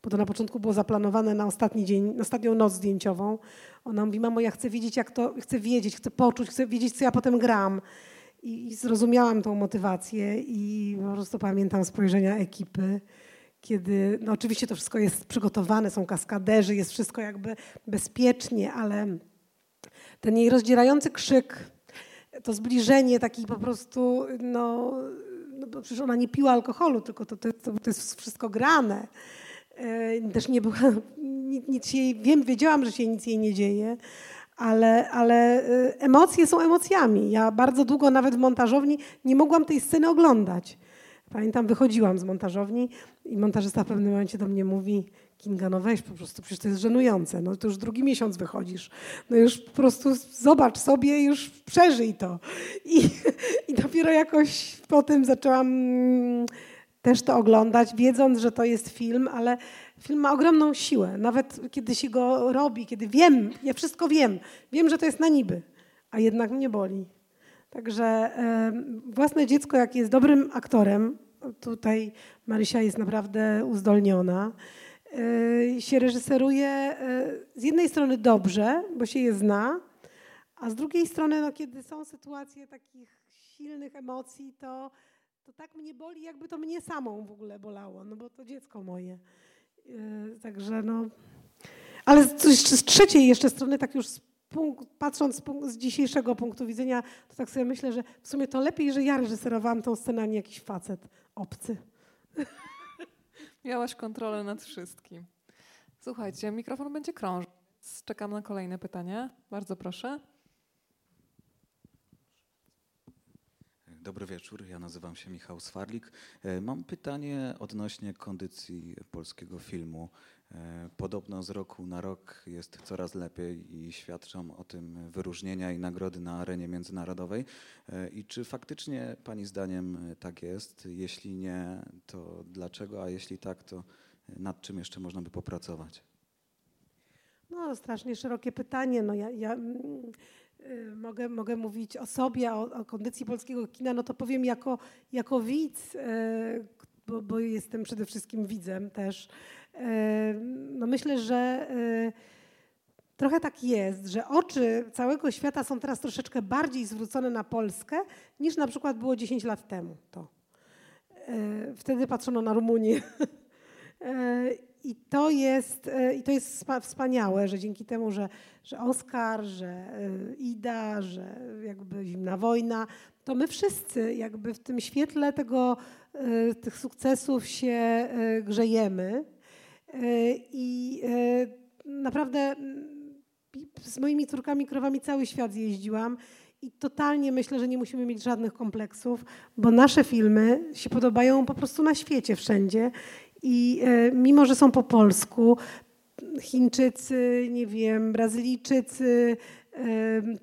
bo to na początku było zaplanowane na ostatni dzień, na ostatnią noc zdjęciową. Ona mówi, mamo, ja chcę wiedzieć, jak to, chcę wiedzieć, chcę poczuć, chcę wiedzieć, co ja potem gram. I zrozumiałam tą motywację i po prostu pamiętam spojrzenia ekipy, kiedy no oczywiście to wszystko jest przygotowane, są kaskaderzy, jest wszystko jakby bezpiecznie, ale ten jej rozdzierający krzyk, to zbliżenie taki po prostu, no, no bo przecież ona nie piła alkoholu, tylko to, to, to jest wszystko grane. E, też nie była, nic jej, wiem, wiedziałam, że się nic jej nie dzieje, ale, ale y, emocje są emocjami. Ja bardzo długo nawet w montażowni nie mogłam tej sceny oglądać. Pamiętam, wychodziłam z montażowni i montażysta w pewnym momencie do mnie mówi Kinga, no weź po prostu, przecież to jest żenujące. No to już drugi miesiąc wychodzisz. No już po prostu zobacz sobie, już przeżyj to. I, i dopiero jakoś potem zaczęłam też to oglądać, wiedząc, że to jest film, ale film ma ogromną siłę. Nawet kiedy się go robi, kiedy wiem, ja wszystko wiem, wiem, że to jest na niby, a jednak mnie boli. Także własne dziecko, jak jest dobrym aktorem, tutaj Marysia jest naprawdę uzdolniona, e, się reżyseruje e, z jednej strony dobrze, bo się je zna, a z drugiej strony, no, kiedy są sytuacje takich silnych emocji, to, to tak mnie boli, jakby to mnie samą w ogóle bolało, no bo to dziecko moje. Yy, także no... Ale z, z trzeciej jeszcze strony, tak już z punkt, patrząc z, z, dzisiejszego punktu widzenia, to tak sobie myślę, że w sumie to lepiej, że ja reżyserowałam tą scenę, a nie jakiś facet obcy. Miałaś kontrolę nad wszystkim. Słuchajcie, mikrofon będzie krążył. Czekam na kolejne pytania. Bardzo proszę. Dobry wieczór, ja nazywam się Michał Swarlik. E, mam pytanie odnośnie kondycji polskiego filmu. E, podobno z roku na rok jest coraz lepiej i świadczą o tym wyróżnienia i nagrody na arenie międzynarodowej. E, I czy faktycznie Pani zdaniem tak jest? Jeśli nie, to dlaczego? A jeśli tak, to nad czym jeszcze można by popracować? No, strasznie szerokie pytanie. No, ja, ja mogę, mogę mówić o sobie, o, o, kondycji polskiego kina, no to powiem jako, jako widz, y, bo, bo, jestem przede wszystkim widzem też. Y, no myślę, że trochę tak jest, że oczy całego świata są teraz troszeczkę bardziej zwrócone na Polskę niż na przykład było 10 lat temu. To. Wtedy patrzono na Rumunię. I to jest, e, i to jest wspaniałe, że dzięki temu, że, że Oskar, że e, Ida, że jakby Zimna Wojna, to my wszyscy jakby w tym świetle tego, e, tych sukcesów się grzejemy. I naprawdę z moimi córkami, krowami cały świat jeździłam i totalnie myślę, że nie musimy mieć żadnych kompleksów, bo nasze filmy się podobają po prostu na świecie wszędzie i e, mimo, że są po polsku, Chińczycy, nie wiem, Brazylijczycy, e,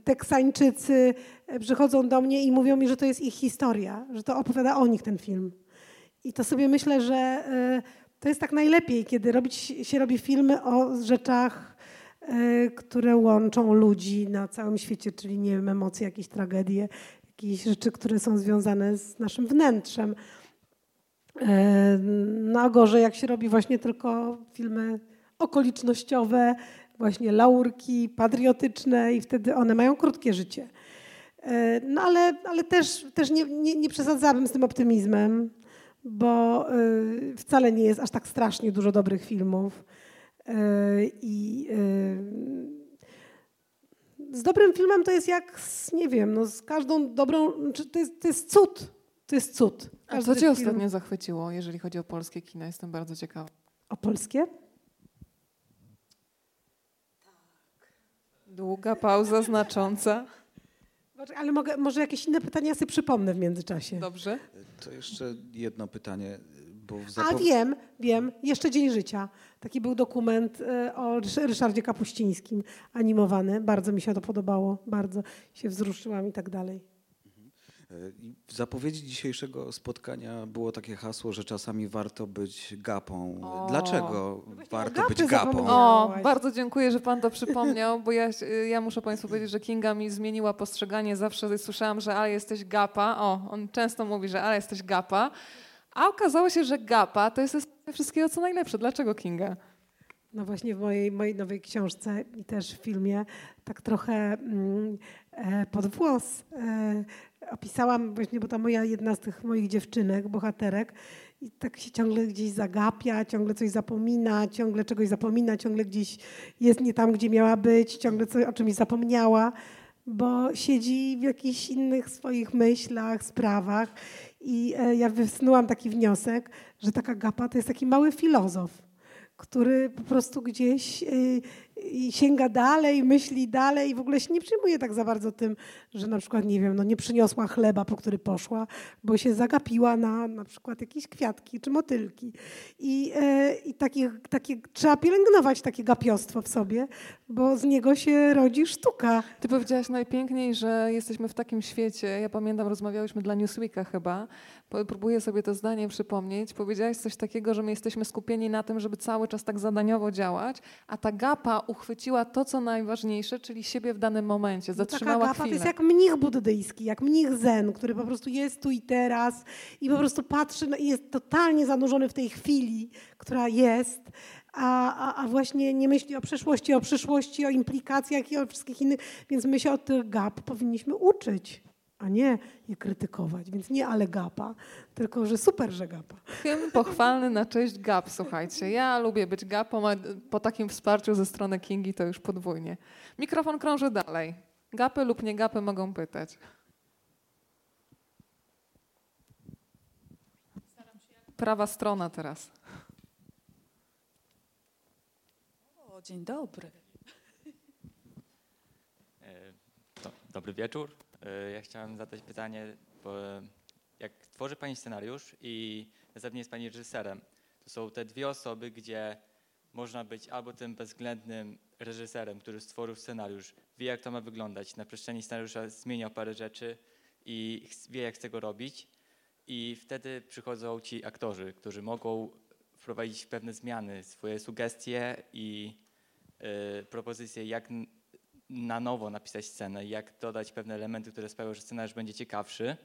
Teksańczycy e, przychodzą do mnie i mówią mi, że to jest ich historia, że to opowiada o nich ten film. I to sobie myślę, że to jest tak najlepiej, kiedy robić, się robi filmy o rzeczach, które łączą ludzi na całym świecie, czyli nie wiem, emocje, jakieś tragedie, jakieś rzeczy, które są związane z naszym wnętrzem. E, no a gorzej, jak się robi właśnie tylko filmy okolicznościowe, właśnie laurki, patriotyczne i wtedy one mają krótkie życie. E, no ale, ale też, też nie, nie, nie przesadzałabym z tym optymizmem, bo e, wcale nie jest aż tak strasznie dużo dobrych filmów. I z dobrym filmem to jest jak z, nie wiem, no z każdą dobrą, to jest, to jest cud to jest cud. A co cię film... ostatnio zachwyciło, jeżeli chodzi o polskie kino? Jestem bardzo ciekawa. O polskie? Tak. Długa pauza znacząca. Ale mogę, może jakieś inne pytania sobie przypomnę w międzyczasie. Dobrze. To jeszcze jedno pytanie. Bo A wiem, wiem. Jeszcze Dzień Życia. Taki był dokument e, o Ryszardzie Kapuścińskim animowany. Bardzo mi się to podobało. Bardzo się wzruszyłam i tak dalej. W zapowiedzi dzisiejszego spotkania było takie hasło, że czasami warto być gapą. O, Dlaczego no warto być gapą? O, bardzo dziękuję, że pan to przypomniał, bo ja, ja muszę państwu powiedzieć, że Kinga mi zmieniła postrzeganie. Zawsze słyszałam, że ale jesteś gapa. O, on często mówi, że ale jesteś gapa. A okazało się, że gapa to jest wszystkiego co najlepsze. Dlaczego Kinga? No właśnie w mojej, mojej nowej książce i też w filmie tak trochę mm, e, pod włos e, opisałam właśnie, bo ta moja jedna z tych moich dziewczynek, bohaterek i tak się ciągle gdzieś zagapia, ciągle coś zapomina, ciągle czegoś zapomina, ciągle gdzieś jest nie tam, gdzie miała być, ciągle coś, o czymś zapomniała, bo siedzi w jakichś innych swoich myślach, sprawach i e, ja wysnułam taki wniosek, że taka gapa to jest taki mały filozof który po prostu gdzieś y, sięga dalej, myśli dalej i w ogóle się nie przejmuje tak za bardzo tym, że na przykład, nie wiem, no nie przyniosła chleba, po który poszła, bo się zagapiła na na przykład jakieś kwiatki czy motylki. I, e, i takie, takie, trzeba pielęgnować takie gapiostwo w sobie, bo z niego się rodzi sztuka. Ty powiedziałaś najpiękniej, że jesteśmy w takim świecie. Ja pamiętam, rozmawiałyśmy dla Newsweeka chyba. Próbuję sobie to zdanie przypomnieć. Powiedziałaś coś takiego, że my jesteśmy skupieni na tym, żeby cały czas tak zadaniowo działać, a ta gapa uchwyciła to, co najważniejsze, czyli siebie w danym momencie, no zatrzymała Taka gapa chwilę. to jest jak mnich buddyjski, jak mnich zen, który po prostu jest tu i teraz i po prostu patrzy i jest totalnie zanurzony w tej chwili, która jest, a, a, a, właśnie nie myśli o przeszłości, o przyszłości, o implikacjach i o wszystkich innych, więc my się od tych gap powinniśmy uczyć. A nie je krytykować. Więc nie ale gapa, tylko że super, że gapa. Film pochwalny na cześć gap, słuchajcie. Ja lubię być gapą, a po takim wsparciu ze strony Kingi to już podwójnie. Mikrofon krąży dalej. Gapy lub nie gapy mogą pytać. Prawa strona teraz. O, dzień dobry. E, dobry wieczór. E, ja chciałem zadać pytanie, bo jak tworzy Pani scenariusz i zapewne jest Pani reżyserem, to są te dwie osoby, gdzie można być albo tym bezwzględnym reżyserem, który stworzył scenariusz, wie jak to ma wyglądać, na przestrzeni scenariusza zmieniał parę rzeczy i wie jak z tego robić. I wtedy przychodzą ci aktorzy, którzy mogą wprowadzić pewne zmiany, swoje sugestie i y, propozycje, jak na nowo napisać scenę, jak dodać pewne elementy, które sprawią, że scenariusz będzie ciekawszy.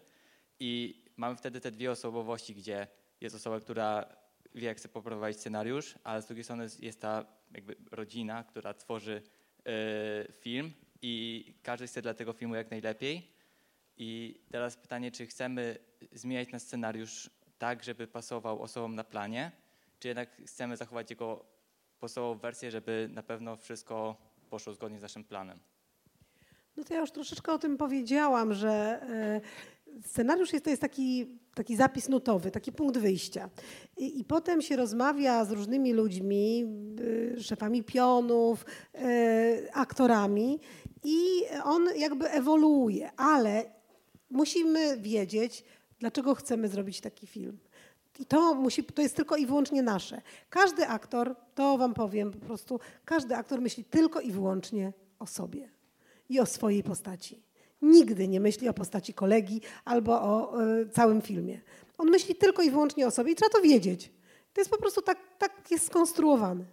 I mamy wtedy te dwie osobowości, gdzie jest osoba, która wie, jak chce poprowadzić scenariusz, ale z drugiej strony jest ta jakby rodzina, która tworzy y, film i każdy chce dla tego filmu jak najlepiej. I teraz pytanie, czy chcemy zmieniać na scenariusz tak, żeby pasował osobom na planie, czy jednak chcemy zachować jego podstawową wersję, żeby na pewno wszystko poszło zgodnie z naszym planem? No to ja już troszeczkę o tym powiedziałam, że e, scenariusz jest, to jest taki, taki zapis nutowy, taki punkt wyjścia. I, I, potem się rozmawia z różnymi ludźmi, e, szefami pionów, e, aktorami i on jakby ewoluuje, ale musimy wiedzieć, dlaczego chcemy zrobić taki film. I to, musi, to jest tylko i wyłącznie nasze. Każdy aktor, to wam powiem po prostu, każdy aktor myśli tylko i wyłącznie o sobie i o swojej postaci. Nigdy nie myśli o postaci kolegi albo o y, całym filmie. On myśli tylko i wyłącznie o sobie i trzeba to wiedzieć. To jest po prostu tak, tak jest skonstruowane.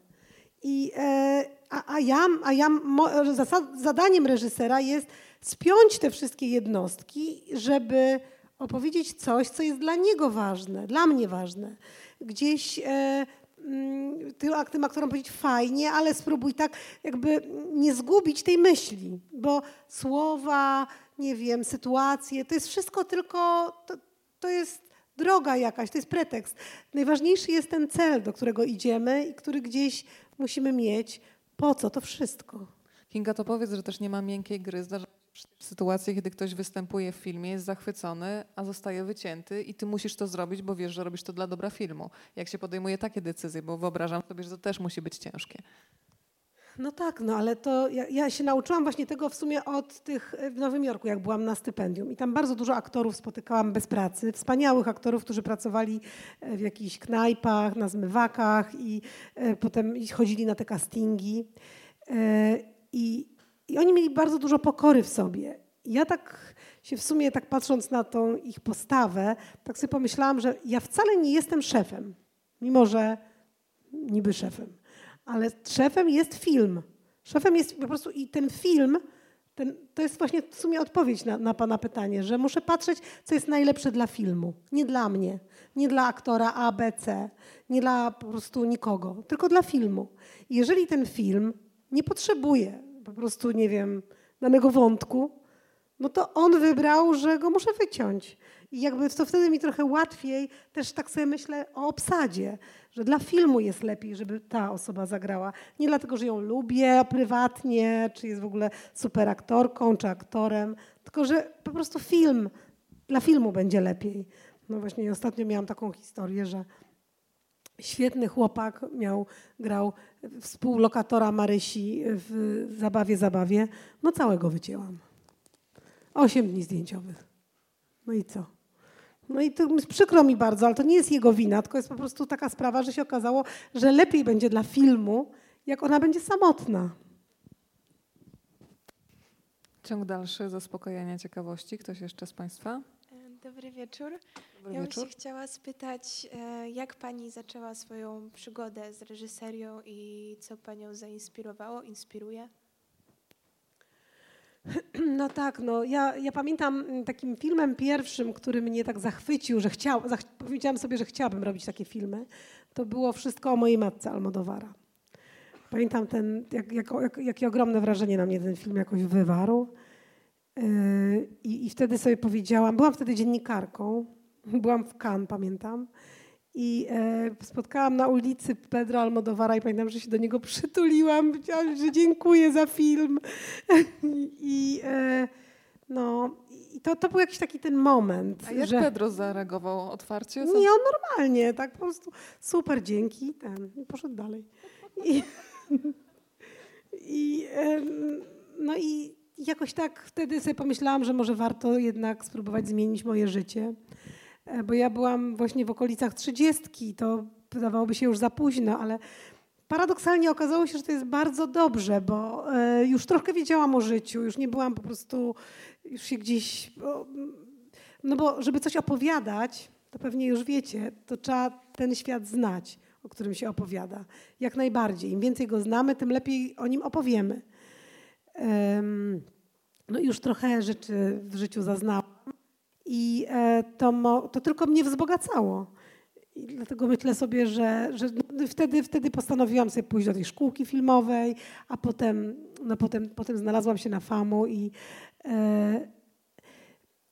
I, e, a, a ja, a ja mo, zadaniem reżysera jest spiąć te wszystkie jednostki, żeby opowiedzieć coś, co jest dla niego ważne, dla mnie ważne. Gdzieś e, mm, tym aktorom powiedzieć fajnie, ale spróbuj tak jakby nie zgubić tej myśli, bo słowa, nie wiem, sytuacje, to jest wszystko tylko, to, to jest droga jakaś, to jest pretekst. Najważniejszy jest ten cel, do którego idziemy i który gdzieś musimy mieć. Po co to wszystko? Kinga, to powiedz, że też nie ma miękkiej gry. Zdarza w sytuacji, kiedy ktoś występuje w filmie, jest zachwycony, a zostaje wycięty i ty musisz to zrobić, bo wiesz, że robisz to dla dobra filmu. Jak się podejmuje takie decyzje, bo wyobrażam sobie, że to też musi być ciężkie. No tak, no ale to ja, ja, się nauczyłam właśnie tego w sumie od tych w Nowym Jorku, jak byłam na stypendium. I tam bardzo dużo aktorów spotykałam bez pracy, wspaniałych aktorów, którzy pracowali e, w jakichś knajpach, na zmywakach i e, potem chodzili na te castingi. E, I i oni mieli bardzo dużo pokory w sobie. Ja tak się w sumie, tak patrząc na tą ich postawę, tak sobie pomyślałam, że ja wcale nie jestem szefem, mimo że niby szefem. Ale szefem jest film. Szefem jest po prostu i ten film, ten, to jest właśnie w sumie odpowiedź na, na Pana pytanie, że muszę patrzeć, co jest najlepsze dla filmu. Nie dla mnie, nie dla aktora A, B, C, nie dla po prostu nikogo, tylko dla filmu. I jeżeli ten film nie potrzebuje po prostu, nie wiem, danego wątku, no to on wybrał, że go muszę wyciąć. I jakby to wtedy mi trochę łatwiej, też tak sobie myślę o obsadzie, że dla filmu jest lepiej, żeby ta osoba zagrała. Nie dlatego, że ją lubię prywatnie, czy jest w ogóle super aktorką, czy aktorem, tylko że po prostu film, dla filmu będzie lepiej. No właśnie ostatnio miałam taką historię, że Świetny chłopak miał, grał współlokatora Marysi w Zabawie, Zabawie. No całego wycięłam. Osiem dni zdjęciowych. No i co? No i to przykro mi bardzo, ale to nie jest jego wina, tylko jest po prostu taka sprawa, że się okazało, że lepiej będzie dla filmu, jak ona będzie samotna. Ciąg dalszy zaspokojenia ciekawości. Ktoś jeszcze z Państwa? Dobry wieczór. Dobry ja wieczór. bym się chciała spytać, e, jak Pani zaczęła swoją przygodę z reżyserią i co Panią zainspirowało, inspiruje? No tak, no ja, ja pamiętam takim filmem pierwszym, który mnie tak zachwycił, że chciał, zach, powiedziałam sobie, że chciałabym robić takie filmy. To było Wszystko o mojej matce Almodowara. Pamiętam ten, jak, jak, jak, jakie ogromne wrażenie na mnie ten film jakoś wywarł. Yy, I, I wtedy sobie powiedziałam, byłam wtedy dziennikarką, byłam w Cannes, pamiętam, i e, spotkałam na ulicy Pedro Almodovara i pamiętam, że się do niego przytuliłam, powiedziałam, że dziękuję za film. I e, no, i to, to był jakiś taki ten moment. A jak że... Pedro zareagował otwarcie? Nie, on normalnie, tak po prostu super, dzięki, ten, i poszedł dalej. I, i, no i jakoś tak wtedy sobie pomyślałam, że może warto jednak spróbować zmienić moje życie. E, Bo ja byłam właśnie w okolicach trzydziestki, to wydawałoby się już za późno, ale paradoksalnie okazało się, że to jest bardzo dobrze, bo e, już trochę wiedziałam o życiu, już nie byłam po prostu, już się gdzieś... No bo żeby coś opowiadać, to pewnie już wiecie, to trzeba ten świat znać, o którym się opowiada. Jak najbardziej. Im więcej go znamy, tym lepiej o nim opowiemy. Em, No już trochę rzeczy w życiu zaznałam i e, to, to tylko mnie wzbogacało. I dlatego myślę sobie, że, że wtedy, wtedy postanowiłam sobie pójść do tej szkółki filmowej, a potem, no potem, potem znalazłam się na FAMU i e,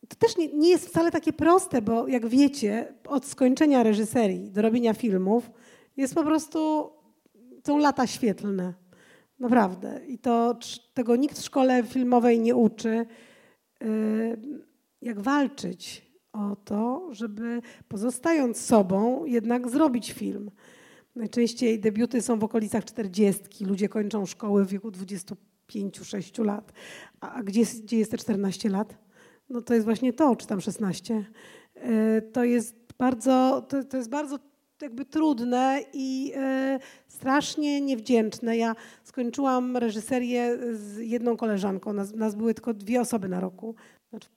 to też nie, nie jest wcale takie proste, bo jak wiecie, od skończenia reżyserii do robienia filmów jest po prostu, są lata świetlne. Naprawdę. I to tego nikt w szkole filmowej nie uczy, y, jak walczyć o to, żeby pozostając sobą, jednak zrobić film. Najczęściej debiuty są w okolicach 40. Ludzie kończą szkoły w wieku 25-6 lat. A, a gdzie, gdzie jest te 14 lat? No to jest właśnie to, czy tam 16. Y, To jest bardzo, to, to jest bardzo jakby trudne i e, strasznie niewdzięczne. Ja skończyłam reżyserię z jedną koleżanką. Nas, nas były tylko dwie osoby na roku. Znaczy,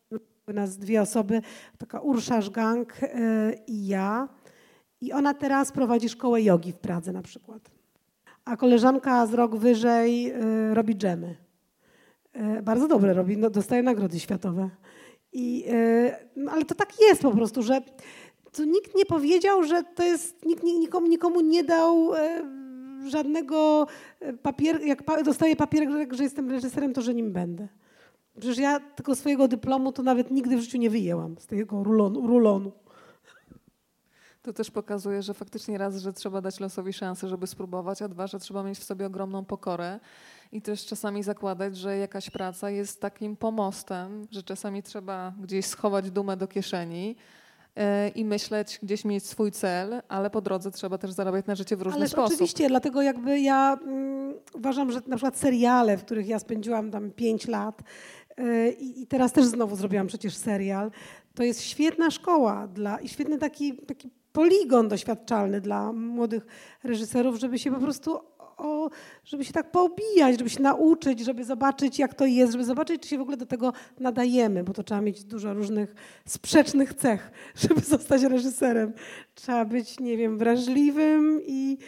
nas dwie osoby, taka Ursza Gang e, i ja. I ona teraz prowadzi szkołę jogi w Pradze na przykład. A koleżanka z rok wyżej e, robi dżemy. E, bardzo dobre robi, no, dostaje nagrody światowe. I, no, ale to tak jest po prostu, że to nikt nie powiedział, że to jest, nikt ni- nikomu, nikomu nie dał żadnego e, papier, jak dostaję papierek, że jestem reżyserem, to że nim będę. Przecież ja tego swojego dyplomu to nawet nigdy w życiu nie wyjęłam z tego rulonu. rulonu. To też pokazuje, że faktycznie raz, że trzeba dać losowi szansę, żeby spróbować, a dwa, że trzeba mieć w sobie ogromną pokorę i też czasami zakładać, że jakaś praca jest takim pomostem, że czasami trzeba gdzieś schować dumę do kieszeni e, i myśleć, gdzieś mieć swój cel, ale po drodze trzeba też zarabiać na życie w różny Ależ sposób. oczywiście, dlatego jakby ja mm, uważam, że na przykład seriale, w których ja spędziłam tam 5 lat i teraz też znowu zrobiłam przecież serial, to jest świetna szkoła dla, i świetny taki, taki poligon doświadczalny dla młodych reżyserów, żeby się po prostu o, żeby się tak poobijać, żeby się nauczyć, żeby zobaczyć, jak to jest, żeby zobaczyć, czy się w ogóle do tego nadajemy, bo to trzeba mieć dużo różnych sprzecznych cech, żeby zostać reżyserem. Trzeba być, nie wiem, wrażliwym i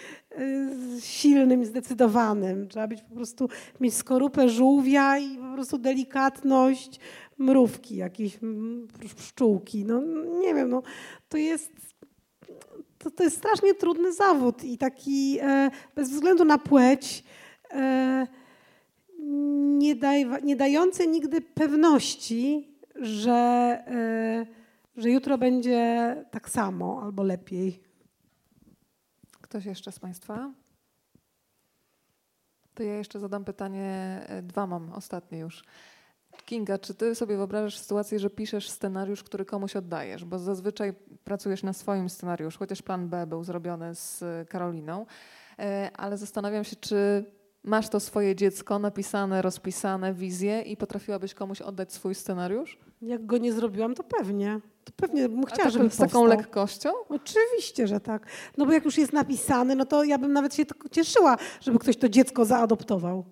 y, silnym, zdecydowanym. Trzeba być po prostu, mieć skorupę żółwia i po prostu delikatność mrówki, jakieś mm, pszczółki. No nie wiem, no to jest to, to jest strasznie trudny zawód i taki e, bez względu na płeć e, nie, daj, nie dający nigdy pewności, że, e, że jutro będzie tak samo albo lepiej. Ktoś jeszcze z Państwa? To ja jeszcze zadam pytanie, e, dwa mam, ostatnie już. Kinga, czy ty sobie wyobrażasz sytuację, że piszesz scenariusz, który komuś oddajesz? Bo zazwyczaj pracujesz na swoim scenariuszu, chociaż plan B był zrobiony z e, Karoliną, E, ale zastanawiam się, czy masz to swoje dziecko napisane, rozpisane, wizję i potrafiłabyś komuś oddać swój scenariusz? Jak go nie zrobiłam, to pewnie. To pewnie bym chciała, tak, żeby z taką lekkością? Oczywiście, że tak. No bo jak już jest napisany, no to ja bym nawet się cieszyła, żeby ktoś to dziecko zaadoptował.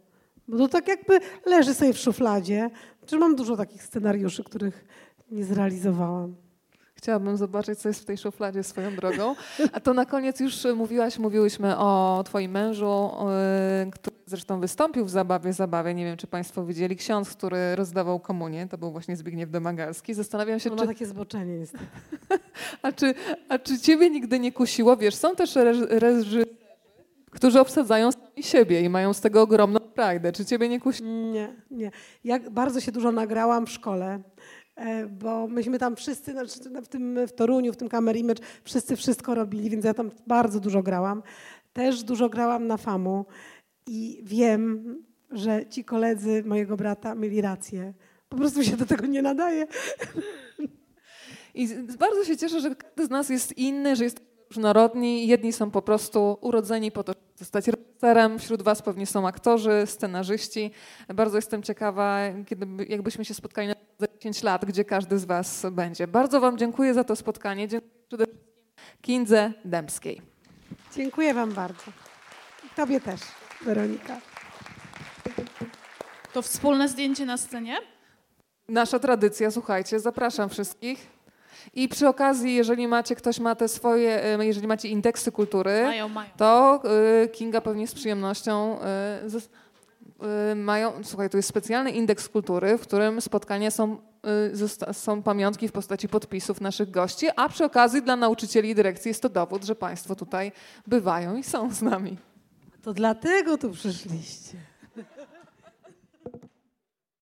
Bo to tak jakby leży sobie w szufladzie. Czy mam dużo takich scenariuszy, których nie zrealizowałam. Chciałabym zobaczyć, co jest w tej szufladzie swoją drogą. A to na koniec już mówiłaś, mówiłyśmy o twoim mężu, yy, który zresztą wystąpił w Zabawie Zabawie. Nie wiem, czy państwo widzieli. Ksiądz, który rozdawał komunię, to był właśnie Zbigniew Domagalski. Zastanawiam się, On czy, ma takie zboczenie niestety. a, czy, a czy ciebie nigdy nie kusiło? Wiesz, są też reż- reżyserzy, którzy obsadzają sami siebie i mają z tego ogromną frajdę. Czy ciebie nie kusi? Nie, nie. Ja bardzo się dużo nagrałam w szkole, e, bo myśmy tam wszyscy, znaczy w tym w Toruniu, w tym Camera Image, wszyscy wszystko robili, więc ja tam bardzo dużo grałam. Też dużo grałam na FAMu i wiem, że ci koledzy mojego brata mieli rację. Po prostu się do tego nie nadaje. I bardzo się cieszę, że każdy z nas jest inny, że jest różnorodni. Jedni są po prostu urodzeni po to, żeby zostać reżyserem. Wśród was pewnie są aktorzy, scenarzyści. Bardzo jestem ciekawa, kiedy, by- jakbyśmy się spotkali na za 10 lat, gdzie każdy z was będzie. Bardzo wam dziękuję za to spotkanie. Dziękuję przede wszystkim Kindze Dębskiej. Dziękuję Wam bardzo. I Tobie też, Weronika. To wspólne zdjęcie na scenie? Nasza tradycja, słuchajcie, zapraszam wszystkich. I przy okazji, jeżeli macie, ktoś ma te swoje, jeżeli macie indeksy kultury, Mają, mają. to y, Kinga pewnie z przyjemnością y, y, mają. Słuchaj, tu jest specjalny indeks kultury, w którym spotkania są, są pamiątki w postaci podpisów naszych gości, a przy okazji dla nauczycieli i dyrekcji jest to dowód, że Państwo tutaj bywają i są z nami. To dlatego tu przyszliście.